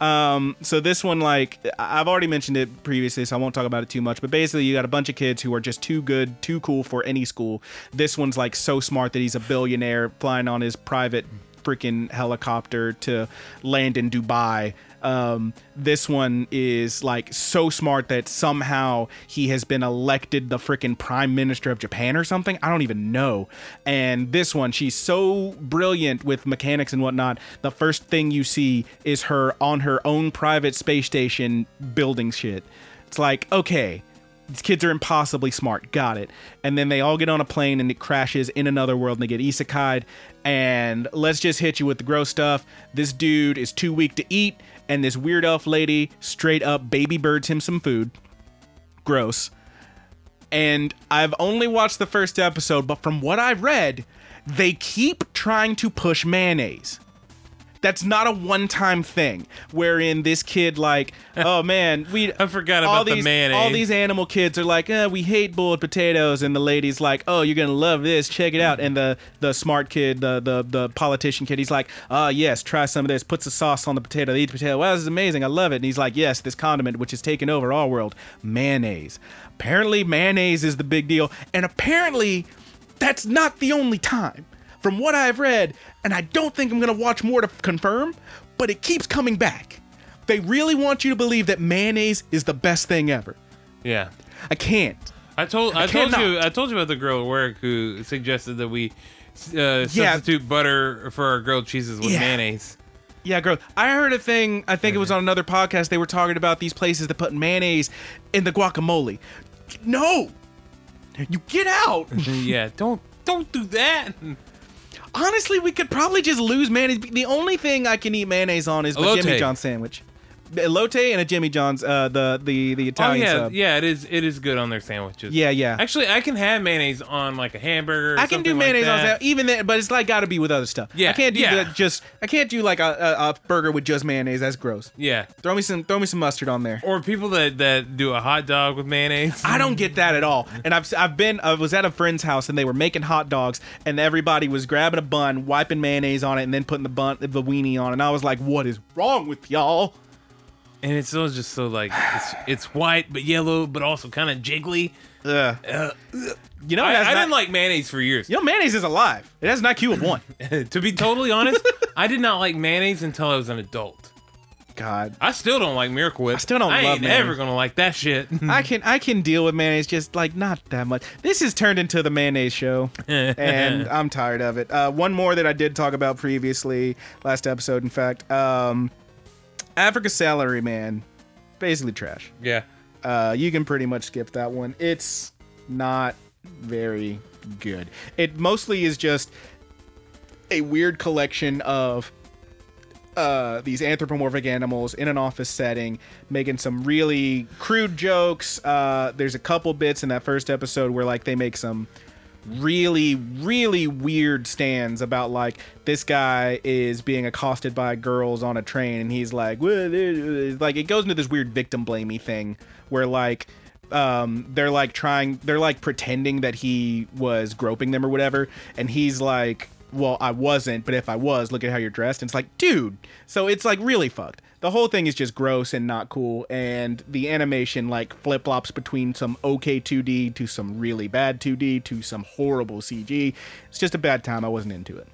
Um, so this one, like I've already mentioned it previously, so I won't talk about it too much. But basically, you got a bunch of kids who are just too good, too cool for any school. This one's like so smart that he's a billionaire flying on his private freaking helicopter to land in Dubai. Um, this one is like so smart that somehow he has been elected the freaking prime minister of Japan or something. I don't even know. And this one, she's so brilliant with mechanics and whatnot. The first thing you see is her on her own private space station building shit. It's like, okay, these kids are impossibly smart. Got it. And then they all get on a plane and it crashes in another world and they get isekai'd. And let's just hit you with the gross stuff. This dude is too weak to eat, and this weird elf lady straight up baby birds him some food. Gross. And I've only watched the first episode, but from what I've read, they keep trying to push mayonnaise that's not a one-time thing wherein this kid like oh man we *laughs* I forgot all about the these mayonnaise. all these animal kids are like eh, we hate boiled potatoes. And the lady's like oh you're gonna love this. Check it out. And the the smart kid the the, the politician kid he's like oh yes try some of this. Puts the sauce on the potato. They eat the potato. Wow this is amazing. I love it. And he's like yes this condiment which has taken over our world mayonnaise. Apparently mayonnaise is the big deal. And apparently that's not the only time from what I've read, and I don't think I'm going to watch more to confirm, but it keeps coming back. They really want you to believe that mayonnaise is the best thing ever. Yeah. I can't. I told I, told cannot. you I told you about the girl at work who suggested that we uh, substitute butter for our grilled cheeses with Yeah. mayonnaise. Yeah, gross. I heard a thing. I think it was on another podcast. They were talking about these places that put mayonnaise in the guacamole. No, you get out. *laughs* yeah, don't don't do that. *laughs* Honestly, we could probably just lose mayonnaise. The only thing I can eat mayonnaise on is Elote. Jimmy John sandwich. Elote and a Jimmy John's, uh, the the the Oh Italian yeah, sub. yeah, it is it is good on their sandwiches. Yeah, yeah. Actually, I can have mayonnaise on like a hamburger. Or I can do mayonnaise like on that. that, even then, but it's like got to be with other stuff. Yeah, I can't do yeah. that. Just I can't do like a, a, a burger with just mayonnaise. That's gross. Yeah, Throw me some throw me some mustard on there. or people that that do a hot dog with mayonnaise. I don't get that at all. And I've I've been I was at a friend's house and they were making hot dogs and everybody was grabbing a bun, wiping mayonnaise on it, and then putting the bun the weenie on. And I was like, what is wrong with y'all? And it's all just so like it's *sighs* it's white but yellow but also kind of jiggly. Ugh. Uh, You know, I, I not- didn't like mayonnaise for years. You know, mayonnaise is alive. It has an IQ of one. *laughs* to be totally honest, I did not like mayonnaise until I was an adult. God, I still don't like Miracle Whip. I still don't I love ain't mayonnaise. ever gonna like that shit. *laughs* I can I can deal with mayonnaise, just like not that much. This has turned into the mayonnaise show, *laughs* and I'm tired of it. Uh, one more that I did talk about previously, last episode, in fact. Um, Africa Salary Man, basically trash. yeah. Uh, you can pretty much skip that one. It's not very good. It mostly is just a weird collection of uh, these anthropomorphic animals in an office setting, making some really crude jokes. Uh, there's a couple bits in that first episode where like they make some really really weird stands about like this guy is being accosted by girls on a train and he's like "Well, like it goes into this weird victim blamey thing where like um they're like trying they're like pretending that he was groping them or whatever and he's like well I wasn't but if I was look at how you're dressed. And it's like dude. So it's like really fucked. The whole thing is just gross and not cool. And the animation like flip-flops between some okay 2d to some really bad 2d to some horrible cg it's just a bad time. I wasn't into it.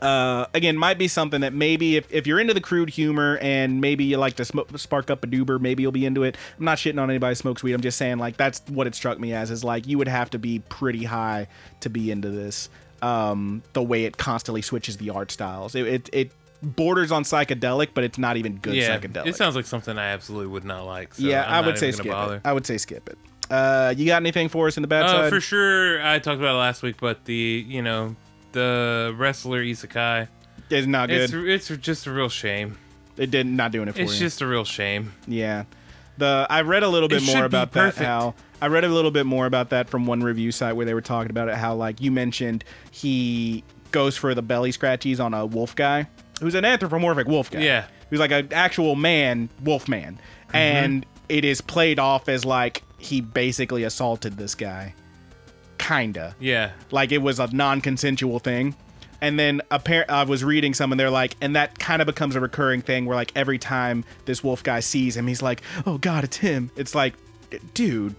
Uh, again might be something that maybe if, if you're into the crude humor and maybe you like to smoke, spark up a doober maybe you'll be into it. I'm not shitting on anybody smokes weed. I'm just saying like that's what it struck me as is like you would have to be pretty high to be into this um, the way it constantly switches the art styles it, it, it borders on psychedelic but it's not even good Yeah. psychedelic It sounds like something I absolutely would not like. So yeah, I'm I would say skip bother. it. I would say skip it. Uh, you got anything for us in the bad Uh, side? for sure, I talked about it last week, but the you know the wrestler Isekai, It's not good. it's it's just a real shame. it did not doing it for It's you. just a real shame. yeah. The I read a little bit It more about that. How I read a little bit more about that from one review site where they were talking about it. How like you mentioned, he goes for the belly scratchies on a wolf guy who's an anthropomorphic wolf guy. Yeah. who's like an actual man, wolf man, mm-hmm. and it is played off as like he basically assaulted this guy, kinda. Yeah, like it was a non-consensual thing and then appar- i was reading some and they're like and that kind of becomes a recurring thing where like every time this wolf guy sees him he's like oh god it's him it's like dude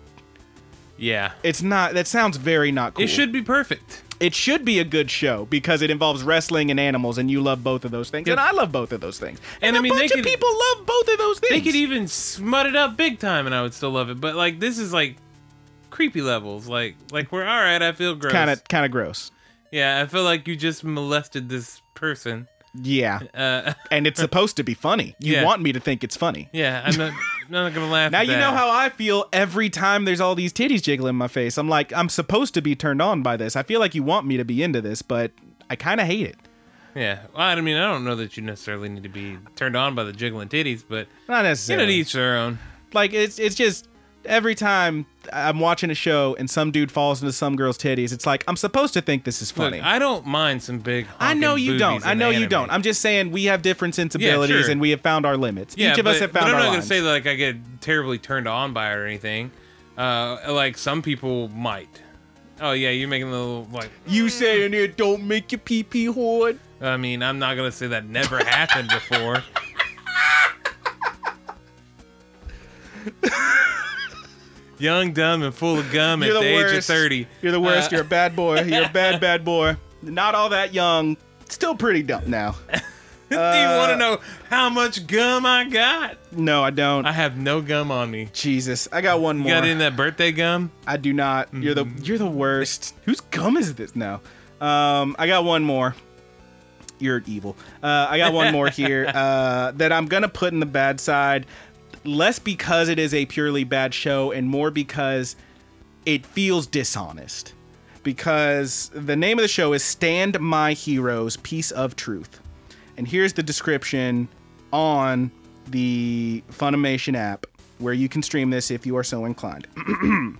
yeah. it's not that sounds very not cool It should be perfect. it should be a good show because it involves wrestling and animals and you love both of those things Yep. and i love both of those things And and, I a mean, they bunch of could- people love both of those things They could even smut it up big time, and I would still love it. But like this is like creepy levels. Like like we're all right. I feel gross. kind of kind of gross Yeah, I feel like you just molested this person. yeah Uh, *laughs* and it's supposed to be funny you Yeah. want me to think it's funny yeah, I'm not, *laughs* not gonna laugh. Now you that. know how I feel every time there's all these titties jiggling in my face. I'm like, I'm supposed to be turned on by this. I feel like you want me to be into this, but I kind of hate it. Yeah, well, I mean, I don't know that you necessarily need to be turned on by the jiggling titties, but Not you know, necessarily. to each their own. like it's it's just every time I'm watching a show and some dude falls into some girl's titties, it's like I'm supposed to think this is Look, funny. I don't mind some big. I know you don't. I know you anime. don't. I'm just saying we have different sensibilities sure. and we have found our limits. yeah, Each of us have found but I'm not gonna lines. say like I get terribly turned on by it or anything. Uh, like some people might. Oh yeah, you're making a little like. you saying it don't make you pee pee hard. I mean, I'm not gonna say that never happened before. *laughs* Young, dumb, and full of gum at the the, age of thirty. You're the worst. Uh, You're a bad boy. *laughs* You're a bad, bad boy. Not all that young. Still pretty dumb now. *laughs* Do you want to know how much gum I got? No, I don't. I have no gum on me. Jesus, I got one You more. got in that birthday gum? I do not. You're the Mm. you're the worst. *laughs* Whose gum is this? No. Um, I got one more. You're evil. Uh, I got one more here uh, that I'm gonna put in the bad side, less because it is a purely bad show, and more because it feels dishonest. Because the name of the show is Stand My Heroes: Piece of Truth, and here's the description on the Funimation app where you can stream this if you are so inclined. *clears throat*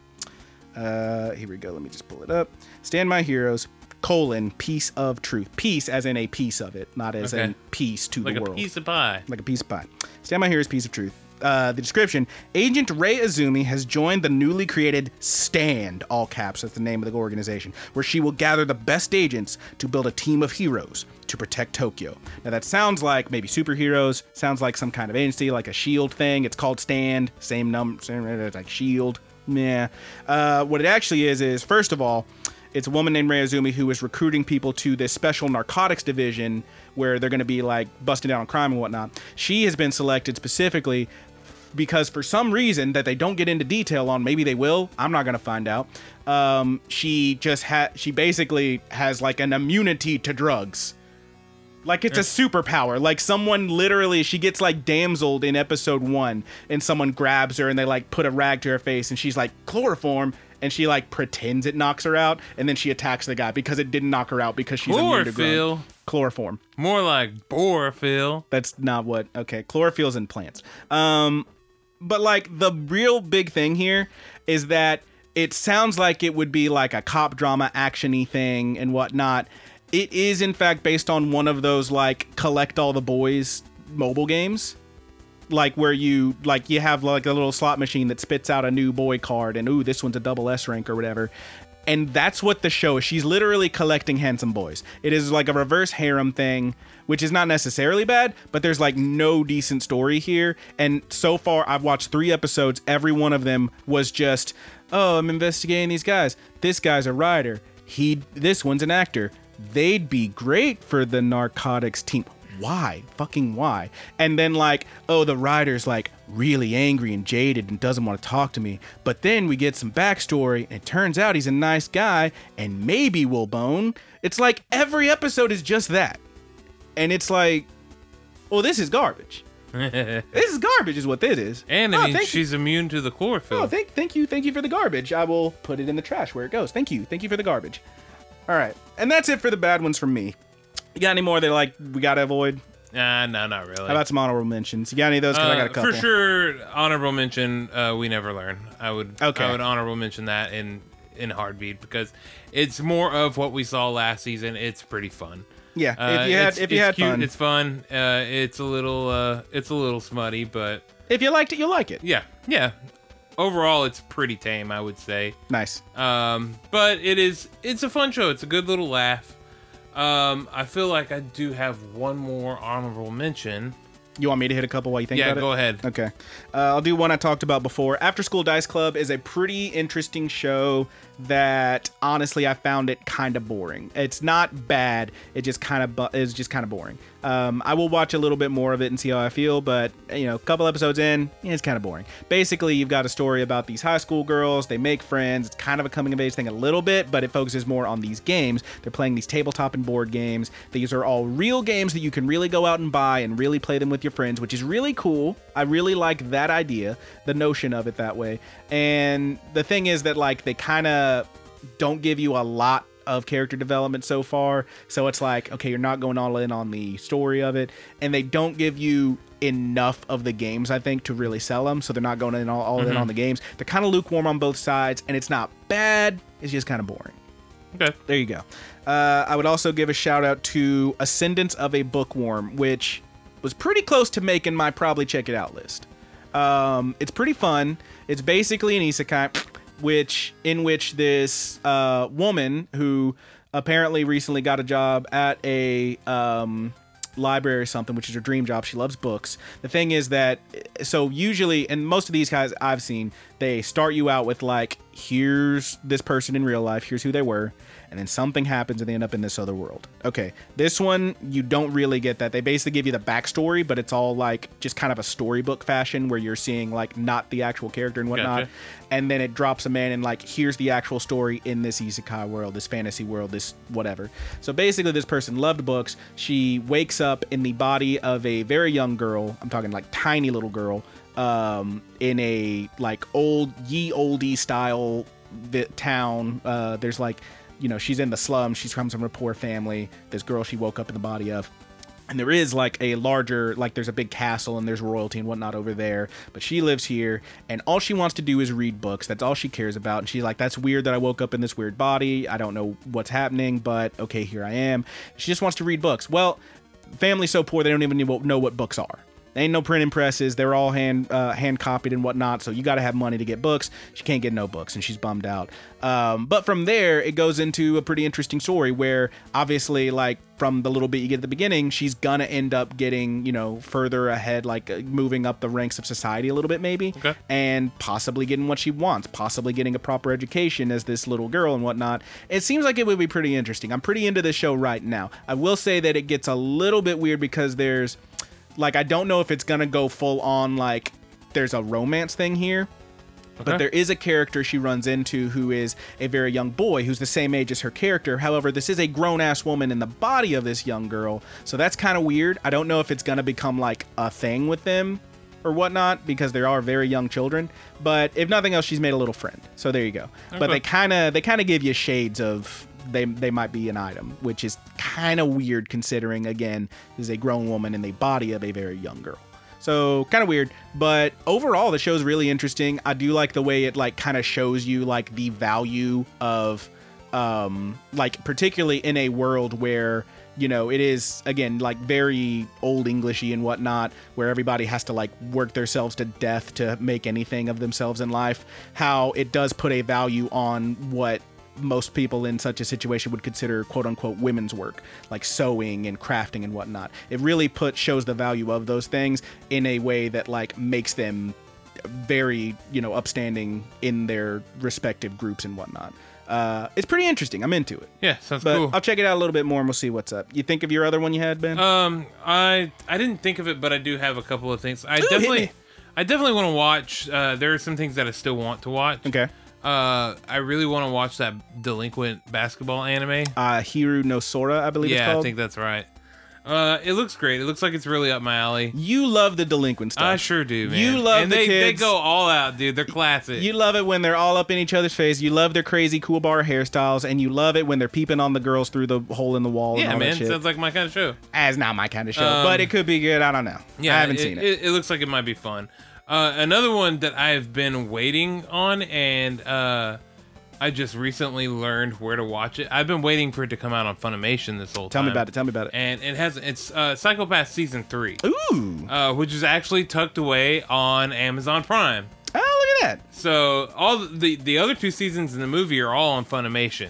Uh, here we go. Let me just pull it up. Stand my heroes. Colon piece of truth. Piece as in a piece of it, not as Okay. in peace to Like the world. Like a piece of pie. like a piece of pie. Stand my heroes. Piece of truth. Uh, the description: Agent Rei Azumi has joined the newly created Stand, all caps, that's the name of the organization, where she will gather the best agents to build a team of heroes to protect Tokyo. Now that sounds like maybe superheroes. Sounds like some kind of agency, like a Shield thing. It's called Stand. Same number. Same, it's like Shield. Yeah. Uh, what it actually is is first of all, it's a woman named Rei Azumi who is recruiting people to this special narcotics division where they're going to be like busting down on crime and whatnot. She has been selected specifically because for some reason that they don't get into detail on, maybe they will. I'm not going to find out. Um, she just had, she basically has like an immunity to drugs. Like it's a superpower. Like someone literally, she gets like damseled in episode one, and someone grabs her and they like put a rag to her face, and she's like chloroform, and she like pretends it knocks her out, and then she attacks the guy because it didn't knock her out because she's immune to Chlorophyll. Chloroform. More like borophyll. That's not what. Okay, chlorophylls in plants. Um, but like the real big thing here is that it sounds like it would be like a cop drama actiony thing and whatnot. It is in fact based on one of those like collect all the boys mobile games. Like where you like you have like a little slot machine that spits out a new boy card and ooh this one's a double S rank or whatever. And that's what the show is. She's literally collecting handsome boys. It is like a reverse harem thing, which is not necessarily bad, but there's like no decent story here. And so far, I've watched three episodes. Every one of them was just, oh, I'm investigating these guys. This guy's a writer. He, this one's an actor. They'd be great for the narcotics team why? Fucking why? And then like, oh, the writer's like really angry and jaded and doesn't want to talk to me. But then we get some backstory and it turns out he's a nice guy and maybe we'll bone. It's like every episode is just that. And it's like, well, this is garbage. *laughs* this is garbage, is what this is. And Oh, I mean, thank you. she's immune to the chlorophyll. Oh, thank, thank you, thank you for the garbage. I will put it in the trash where it goes. Thank you, thank you for the garbage. All right, and that's it for the bad ones from me. You got any more that like we gotta avoid? Nah, no, not really. How about some honorable mentions? You got any of those? Because I got a Uh, couple. For sure, honorable mention. Uh, we never learn. I would. Okay. I would honorable mention that in in heartbeat because it's more of what we saw last season. It's pretty fun. Yeah, Uh, if you had if you had cute, fun, it's fun. Uh, it's a little uh, it's a little smutty, but if you liked it, you'll like it. yeah, yeah. Overall, it's pretty tame, I would say. Nice. Um, but it is it's a fun show. It's a good little laugh. Um, I feel like I do have one more honorable mention. You want me to hit a couple while you think Yeah, about it? go ahead. Okay. Uh, I'll do one I talked about before. After School Dice Club is a pretty interesting show that honestly I found it kind of boring. It's not bad. It just kind of bu- is just kind of boring. Um, I will watch a little bit more of it and see how I feel, but you know, a couple episodes in, it's kind of boring. Basically, you've got a story about these high school girls. They make friends. It's kind of a coming of age thing a little bit, but it focuses more on these games. They're playing these tabletop and board games. These are all real games that you can really go out and buy and really play them with your friends, which is really cool. I really like that idea, the notion of it that way. And the thing is that like they kind of don't give you a lot of character development so far. So it's like, okay, you're not going all in on the story of it. And they don't give you enough of the games, I think, to really sell them. So they're not going in all, all in on the games. They're kind of lukewarm on both sides. And it's not bad, it's just kind of boring. Okay. There you go. Uh, I would also give a shout out to Ascendance of a Bookworm, which was pretty close to making my probably check it out list. Um, it's pretty fun. It's basically an isekai, which in which this uh, woman who apparently recently got a job at a um, library or something, which is her dream job. She loves books. The thing is that, so usually, and most of these guys I've seen, they start you out with like, here's this person in real life, here's who they were, and then something happens and they end up in this other world. Okay, this one you don't really get that. They basically give you the backstory, but it's all like just kind of a storybook fashion where you're seeing like not the actual character and whatnot, Gotcha. and then it drops them in and like here's the actual story in this isekai world, this fantasy world, this whatever. So basically, this person loved books. She wakes up in the body of a very young girl. I'm talking like tiny little girl um in a like old ye oldie style vi- town uh there's like you know she's in the slums she comes from a poor family this girl she woke up in the body of. And there is like a larger like there's a big castle and there's royalty and whatnot over there but she lives here and all she wants to do is read books that's all she cares about and she's like that's weird that i woke up in this weird body i don't know what's happening but okay here i am. She just wants to read books. Well family's so poor they don't even know what books are Ain't no printing presses. They're all hand uh, hand copied and whatnot. So you got to have money to get books. She can't get no books, and she's bummed out. Um, but from there, it goes into a pretty interesting story where obviously, like from the little bit you get at the beginning, she's gonna end up getting you know further ahead, like uh, moving up the ranks of society a little bit, maybe, Okay. and possibly getting what she wants, possibly getting a proper education as this little girl and whatnot. It seems like it would be pretty interesting. I'm pretty into this show right now. I will say that it gets a little bit weird because there's like I don't know if it's gonna go full on like there's a romance thing here. But there is a character she runs into who is a very young boy who's the same age as her character. However, this is a grown ass woman in the body of this young girl. So that's kind of weird. I don't know if it's going to become like a thing with them or whatnot because they are very young children. But if nothing else, she's made a little friend. So there you go. But they kind of they kind of give you shades of they they might be an item, which is kind of weird considering again is a grown woman in the body of a very young girl. So kind of weird, but overall the show's really interesting. I do like the way it like kind of shows you like the value of um like particularly in a world where you know it is again like very old englishy and whatnot where everybody has to like work themselves to death to make anything of themselves in life how it does put a value on what most people in such a situation would consider quote unquote women's work like sewing and crafting and whatnot it really put shows the value of those things in a way that like makes them very you know upstanding in their respective groups and whatnot uh, it's pretty interesting i'm into it Yeah, sounds but cool. i'll check it out a little bit more and we'll see what's up you think of your other one you had ben Um, I I didn't think of it, but I do have a couple of things. I hit definitely. I definitely want to watch. Uh, there are some things that I still want to watch. okay Uh, I really want to watch that delinquent basketball anime. uh hiru no sora i believe it's yeah, called I think that's right. Uh, it looks great. It looks like it's really up my alley. you love the delinquent stuff I sure do, man. You love and the they, They go all out, dude. They're classic. You love it when they're all up in each other's face. You love their crazy cool bar hairstyles, and you love it when they're peeping on the girls through the hole in the wall. and yeah, all man. That shit. Sounds like my kind of show. As not my kind of show, Um, but it could be good. I don't know. Yeah, I haven't seen it. it. looks like it might be fun. Uh, another one that I've been waiting on, and uh, I just recently learned where to watch it. I've been waiting for it to come out on Funimation this whole time. Tell time. me about it. Tell me about it. And it has it's uh, Psycho-Pass season three, Ooh, uh, which is actually tucked away on Amazon Prime. oh look at that. So all the the other two seasons in the movie are all on Funimation.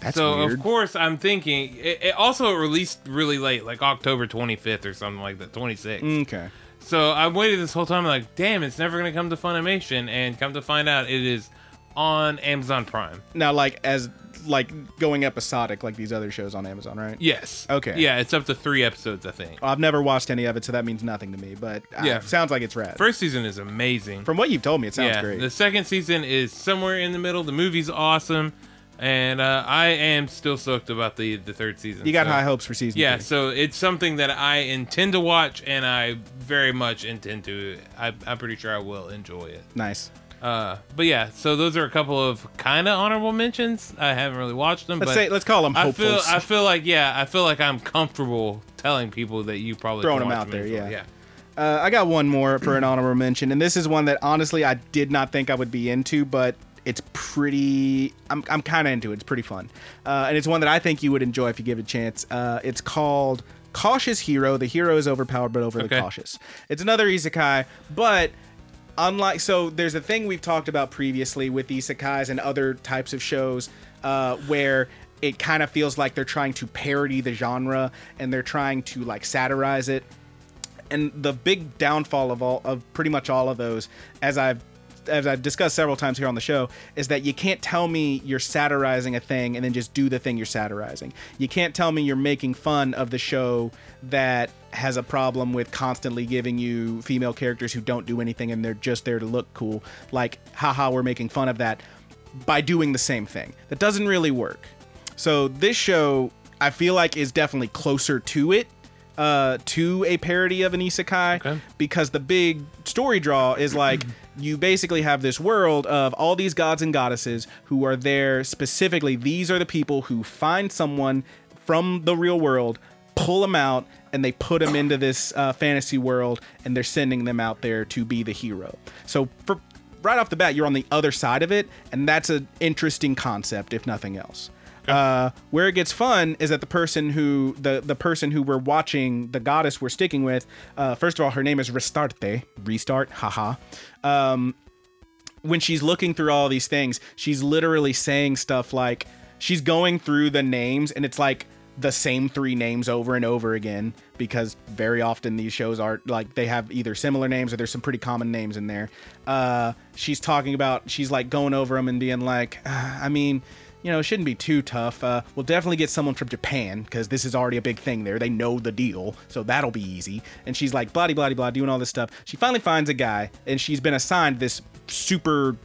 That's so weird. of course I'm thinking it, it also released really late, like October 25th or something like that, 26th. Okay. So I waited this whole time, like, damn, it's never gonna come to Funimation, and come to find out, it is on Amazon Prime. Now, like as like going episodic, like these other shows on Amazon, right? Yes. Okay. Yeah, it's up to three episodes, I think. I've never watched any of it, so that means nothing to me. But uh, Yeah. sounds like it's rad. First season is amazing. From what you've told me, it sounds yeah. great. The second season is somewhere in the middle. The movie's awesome, and uh, I am still stoked about the the third season. you got So- high hopes for season Yeah, three. so it's something that I intend to watch, and I very much intend to. I, I'm pretty sure I will enjoy it. Nice. Uh, but yeah, so those are a couple of kind of honorable mentions. I haven't really watched them, Let's but say let's call them I feel hopefuls. I feel like yeah, I feel like I'm comfortable telling people that you probably Throwing them out there, well. yeah. Uh, I got one more for an honorable mention, and this is one that honestly I did not think I would be into, but it's pretty. I'm, I'm kind of into it. It's pretty fun, uh, and it's one that I think you would enjoy if you give it a chance. Uh, it's called Cautious Hero. The hero is overpowered, but overly Okay. cautious. It's another isekai, but unlike so there's a thing we've talked about previously with isekais and other types of shows uh, where it kind of feels like they're trying to parody the genre and they're trying to like satirize it and the big downfall of all of pretty much all of those as i've as I've discussed several times here on the show, is that you can't tell me you're satirizing a thing and then just do the thing you're satirizing. You can't tell me you're making fun of the show that has a problem with constantly giving you female characters who don't do anything and they're just there to look cool. Like, haha, we're making fun of that by doing the same thing. That doesn't really work. So this show, I feel like, is definitely closer to it, uh, to a parody of an isekai, Okay. because the big story draw is like *clears throat* you basically have this world of all these gods and goddesses who are there specifically. These are the people who find someone from the real world, pull them out, and they put them into this uh, fantasy world, and they're sending them out there to be the hero. So for right off the bat, you're on the other side of it, and that's an interesting concept, if nothing else. Uh, where it gets fun is that the person who the the person who we're watching, the goddess we're sticking with. Uh, first of all, her name is Ristarte, restart, haha. Um, when she's looking through all these things, she's literally saying stuff like she's going through the names, and it's like the same three names over and over again because very often these shows are like they have either similar names or there's some pretty common names in there. Uh, she's talking about she's like going over them and being like, uh, I mean, you know, it shouldn't be too tough. Uh, we'll definitely get someone from Japan because this is already a big thing there. They know the deal, so that'll be easy. And she's like, blah, blah, blah, doing all this stuff. She finally finds a guy, and she's been assigned this super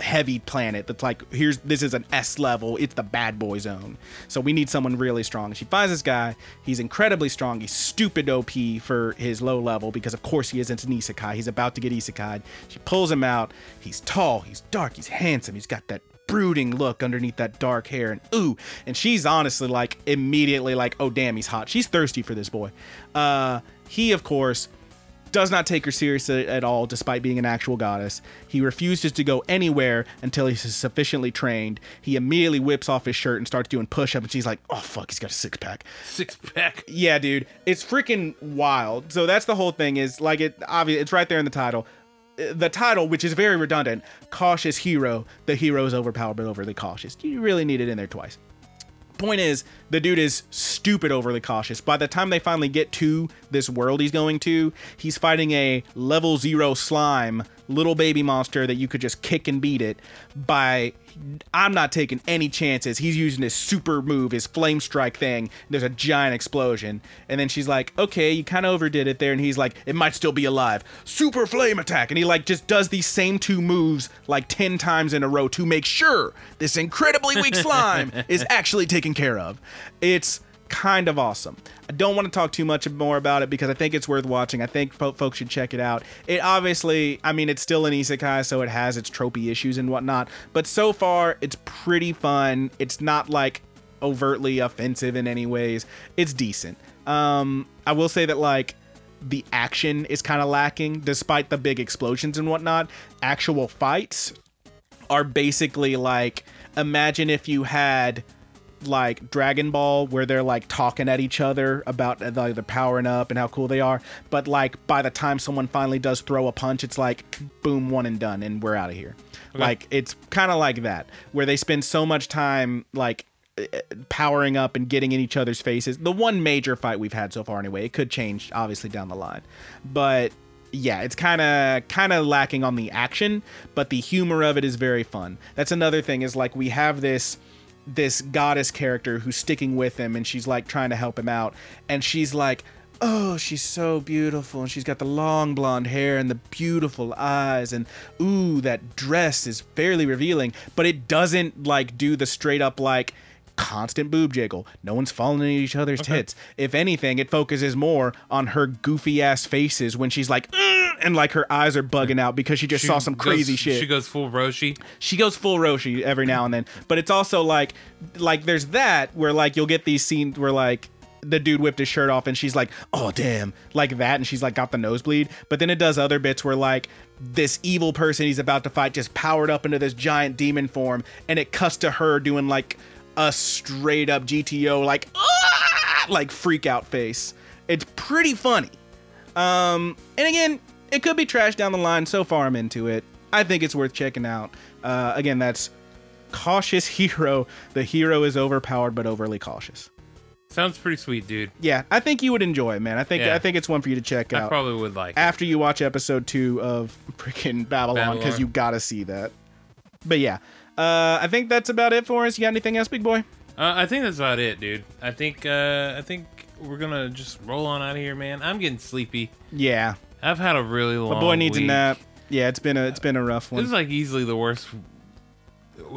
heavy planet that's like here's this is an S level. It's the bad boy zone. So we need someone really strong. She finds this guy. He's incredibly strong. He's stupid OP for his low level because of course he isn't an isekai. He's about to get isekai she pulls him out. He's tall. He's dark. He's handsome. He's got that brooding look underneath that dark hair and ooh and she's honestly like immediately like oh damn he's hot she's thirsty for this boy uh he of course does not take her seriously at all despite being an actual goddess. He refuses to go anywhere until he's sufficiently trained. He immediately whips off his shirt and starts doing push-ups and she's like, "Oh fuck, he's got a six-pack." Six pack. Yeah, dude. It's freaking wild. So that's the whole thing is like it obvious it's right there in the title. The title, which is very redundant, cautious hero. The hero is overpowered but overly cautious. You really need it in there twice point is the dude is stupid overly cautious by the time they finally get to this world he's going to he's fighting a level zero slime little baby monster that you could just kick and beat it by i'm not taking any chances. He's using his super move his flame strike thing. There's a giant explosion. And then she's like okay you kind of overdid it there. And he's like it might still be alive. Super flame attack. And he like just does these same two moves like 10 times in a row to make sure this incredibly weak slime *laughs* is actually taken care of. It's kind of awesome. I don't want to talk too much more about it because I think it's worth watching. I think fo- folks should check it out. It obviously, I mean, it's still an isekai, so it has its tropey issues and whatnot. But so far, it's pretty fun. It's not like overtly offensive in any ways. It's decent. Um, I will say that like the action is kind of lacking, despite the big explosions and whatnot. Actual fights are basically like imagine if you had like Dragon Ball where they're like talking at each other about uh, like, they're powering up and how cool they are, but like by the time someone finally does throw a punch, it's like boom, one and done, and we're out of here. Like it's kind of like that where they spend so much time like uh, powering up and getting in each other's faces. The one major fight we've had so far, anyway. It could change obviously down the line, but yeah, it's kind of kind of lacking on the action, but the humor of it is very fun. That's another thing is like we have this this goddess character who's sticking with him and she's like trying to help him out. And she's like oh she's so beautiful and she's got the long blonde hair and the beautiful eyes and ooh that dress is fairly revealing. But it doesn't like do the straight up like constant boob jiggle no one's falling in each other's tits if anything it focuses more on her goofy ass faces when she's like and like her eyes are bugging out because she just She saw some goes- crazy shit She goes full Roshi. she goes full Roshi every now and then. But it's also like like there's that where like you'll get these scenes where like the dude whipped his shirt off and she's like, oh damn, like that, and she's like got the nosebleed. But then it does other bits where like this evil person he's about to fight just powered up into this giant demon form, and it cuts to her doing like a straight up GTO like "Ah!" like freak out face. It's pretty funny. Um, and again, it could be trash down the line. So far, I'm into it. I think it's worth checking out. Uh, again, that's Cautious *laughs* Hero. The hero is overpowered but overly cautious. Sounds pretty sweet, dude. Yeah, I think you would enjoy it, man. I think Yeah. I think it's one for you to check out. I probably would like. it. after you watch episode two of freaking Babylon because you gotta see that. But yeah, uh, I think that's about it for us. You got anything else, big boy? Uh, I think that's about it, dude. I think uh, I think we're gonna just roll on out of here, man. I'm getting sleepy. Yeah, I've had a really long. my boy needs week. a nap. Yeah, it's been a it's been a rough one. This is like easily the worst,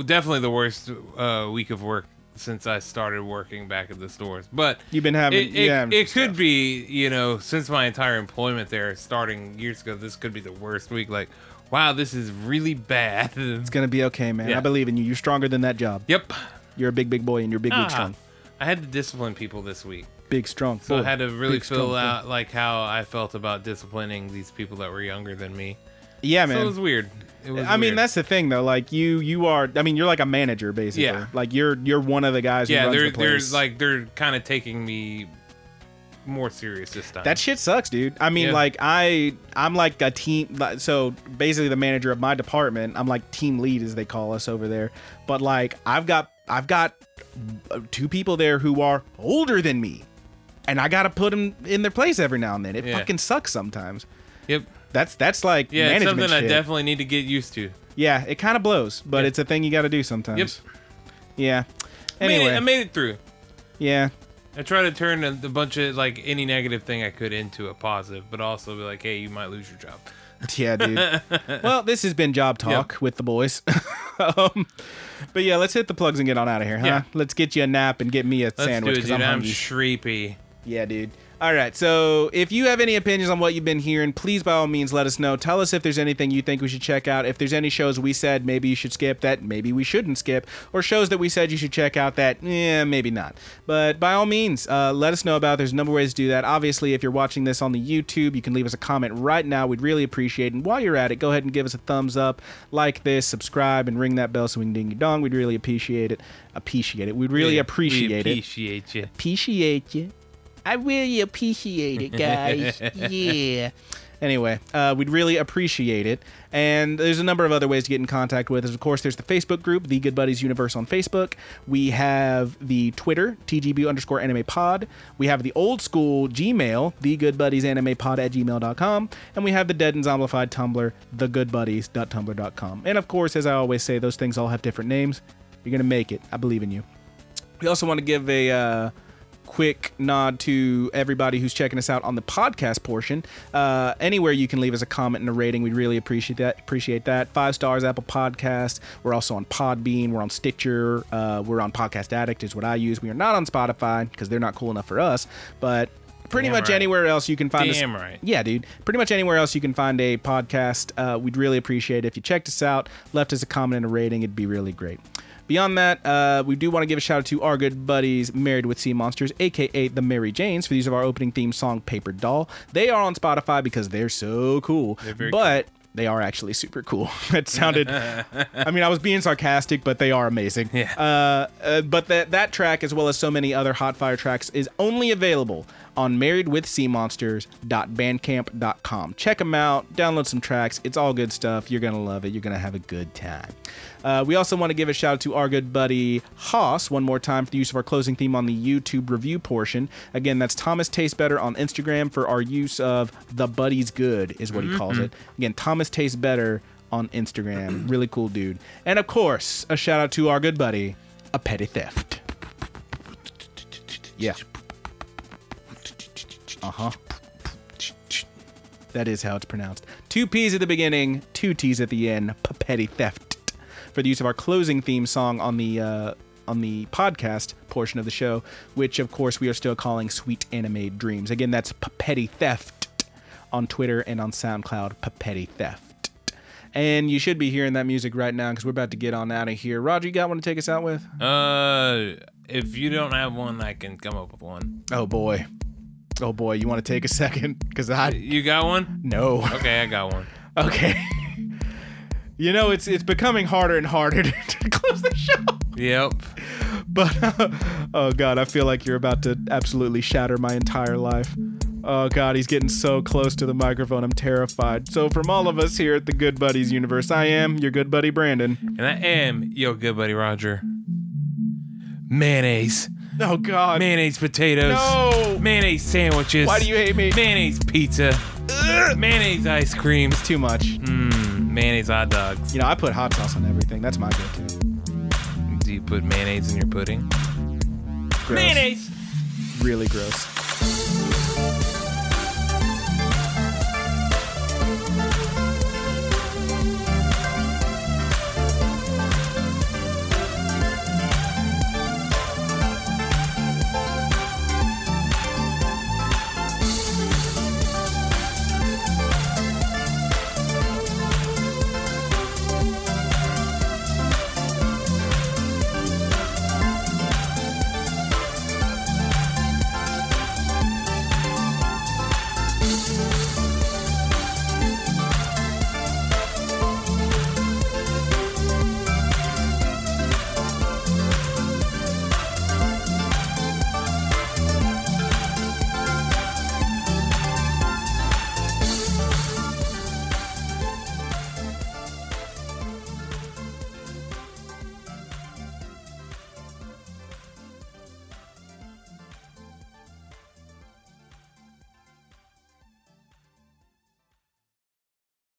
definitely the worst uh, week of work since I started working back at the stores. But You've been having it, it, yeah. it could be, you know, since my entire employment there starting years ago, this could be the worst week. Like, wow, this is really bad. *laughs* It's gonna be okay, man. Yeah. I believe in you. You're stronger than that job. yep. You're a big, big boy, and you're big, big Ah, strong. I had to discipline people this week. Big, strong. So boy. I had to really Big, fill boy. out like how I felt about disciplining these people that were younger than me. Yeah, man. So it was weird. It was I mean, that's the thing, though. Like you, you are. I mean, you're like a manager, basically. Yeah. Like you're, you're one of the guys. yeah. who runs They're the they're place. like they're kind of taking me more serious this time. That shit sucks, dude. I mean, Yeah. like I, I'm like a team. like, So basically, the manager of my department. I'm like team lead, as they call us over there. But like, I've got, I've got uh, two people there who are older than me, and I gotta put them in their place every now and then. It Yeah. fucking sucks sometimes. Yep. That's that's like Yeah, it's management something I shit. definitely need to get used to. yeah, it kind of blows, but Yeah. it's a thing you got to do sometimes. Yep. Yeah. I made, it, I made it through. yeah. I try to turn a, a bunch of like any negative thing I could into a positive, but also be like, hey, you might lose your job. *laughs* Yeah, dude. *laughs* well, this has been Job Talk with the boys. *laughs* um, but yeah, let's hit the plugs and get on out of here, huh? Yeah. Let's get you a nap and get me a Let's sandwich do it, because dude. I'm I'm, hungry. sleepy. yeah, dude. All right. So if you have any opinions on what you've been hearing, please by all means let us know. Tell us if there's anything you think we should check out. If there's any shows we said maybe you should skip that maybe we shouldn't skip, or shows that we said you should check out that yeah maybe not. But by all means, uh, let us know about. There's a number of ways to do that. Obviously, if you're watching this on the YouTube, you can leave us a comment right now. We'd really appreciate it. And while you're at it, go ahead and give us a thumbs up, like this, subscribe, and ring that bell so we can ding your dong. We'd really appreciate it. Appreciate it. We'd really Yeah, appreciate we it appreciate you. appreciate you. I really appreciate it, guys. *laughs* yeah. Anyway, uh, we'd really appreciate it. And there's a number of other ways to get in contact with us. Of course, there's the Facebook group, The Good Buddies Universe on Facebook. We have the Twitter, TGB underscore anime pod. We have the old school Gmail, The Good Buddies Anime Pod at gmail.com. And we have the dead and zombified Tumblr, thegoodbuddies.tumblr.com. And of course, as I always say, those things all have different names. You're going to make it. I believe in you. We also want to give a uh, quick nod to everybody who's checking us out on the podcast portion. Uh, anywhere you can leave us a comment and a rating, we'd really appreciate that. Appreciate that. Five stars, Apple Podcast. We're also on Podbean. We're on Stitcher. Uh, we're on Podcast Addict, is what I use. We are not on Spotify because they're not cool enough for us. But pretty Damn much right. anywhere else you can find us. Damn right. Yeah, dude. Pretty much anywhere else you can find a podcast, uh, we'd really appreciate it. If you checked us out, left us a comment and a rating, it'd be really great. Beyond that, uh, we do want to give a shout out to our good buddies, Married with Sea Monsters, aka the Mary Janes, for the use of our opening theme song, Paper Doll. They are on Spotify because they're so cool. They're very but they are actually super cool. *laughs* That sounded. I mean, I was being sarcastic, but they are amazing. Yeah. Uh, uh, but that that track, as well as so many other Hot Fire tracks, is only available on marriedwithseamonsters.bandcamp.com. Check them out. Download some tracks. It's all good stuff. You're gonna love it. You're gonna have a good time. Uh, we also want to give a shout out to our good buddy Haas one more time for the use of our closing theme on the YouTube review portion. Again, that's Thomas Tastes Better on Instagram for our use of the Buddy's Good is what he calls it. Again, Thomas Tastes Better on Instagram. *clears throat* really cool dude. And of course, a shout out to our good buddy, A Petty Theft. Yeah. Uh huh. That is how it's pronounced. Two P's at the beginning, two T's at the end. Petty theft. For the use of our closing theme song on the uh, on the podcast portion of the show, which of course we are still calling "Sweet Anime Dreams." Again, that's Petty Theft on Twitter and on SoundCloud. Petty Theft. And you should be hearing that music right now because we're about to get on out of here. Roger, you got one to take us out with? Uh, if you don't have one, I can come up with one. Oh boy. Oh boy, you want to take a second? Because I You got one? no. Okay, I got one. Okay. *laughs* You know, it's it's becoming harder and harder *laughs* to, to close the show. Yep. But uh, *laughs* oh god, I feel like you're about to absolutely shatter my entire life. Oh god, he's getting so close to the microphone. I'm terrified. So from all of us here at the Good Buddies universe, I am your good buddy Brandon. And I am your good buddy Roger. Mayonnaise. Oh God. mayonnaise potatoes, No. mayonnaise sandwiches. Why do you hate me? mayonnaise pizza, Ugh. mayonnaise ice cream, It's Too much. Mmm. mayonnaise hot dogs. You know, I put hot sauce on everything. That's my go-to. Do you put mayonnaise in your pudding? Gross. Mayonnaise. Really gross.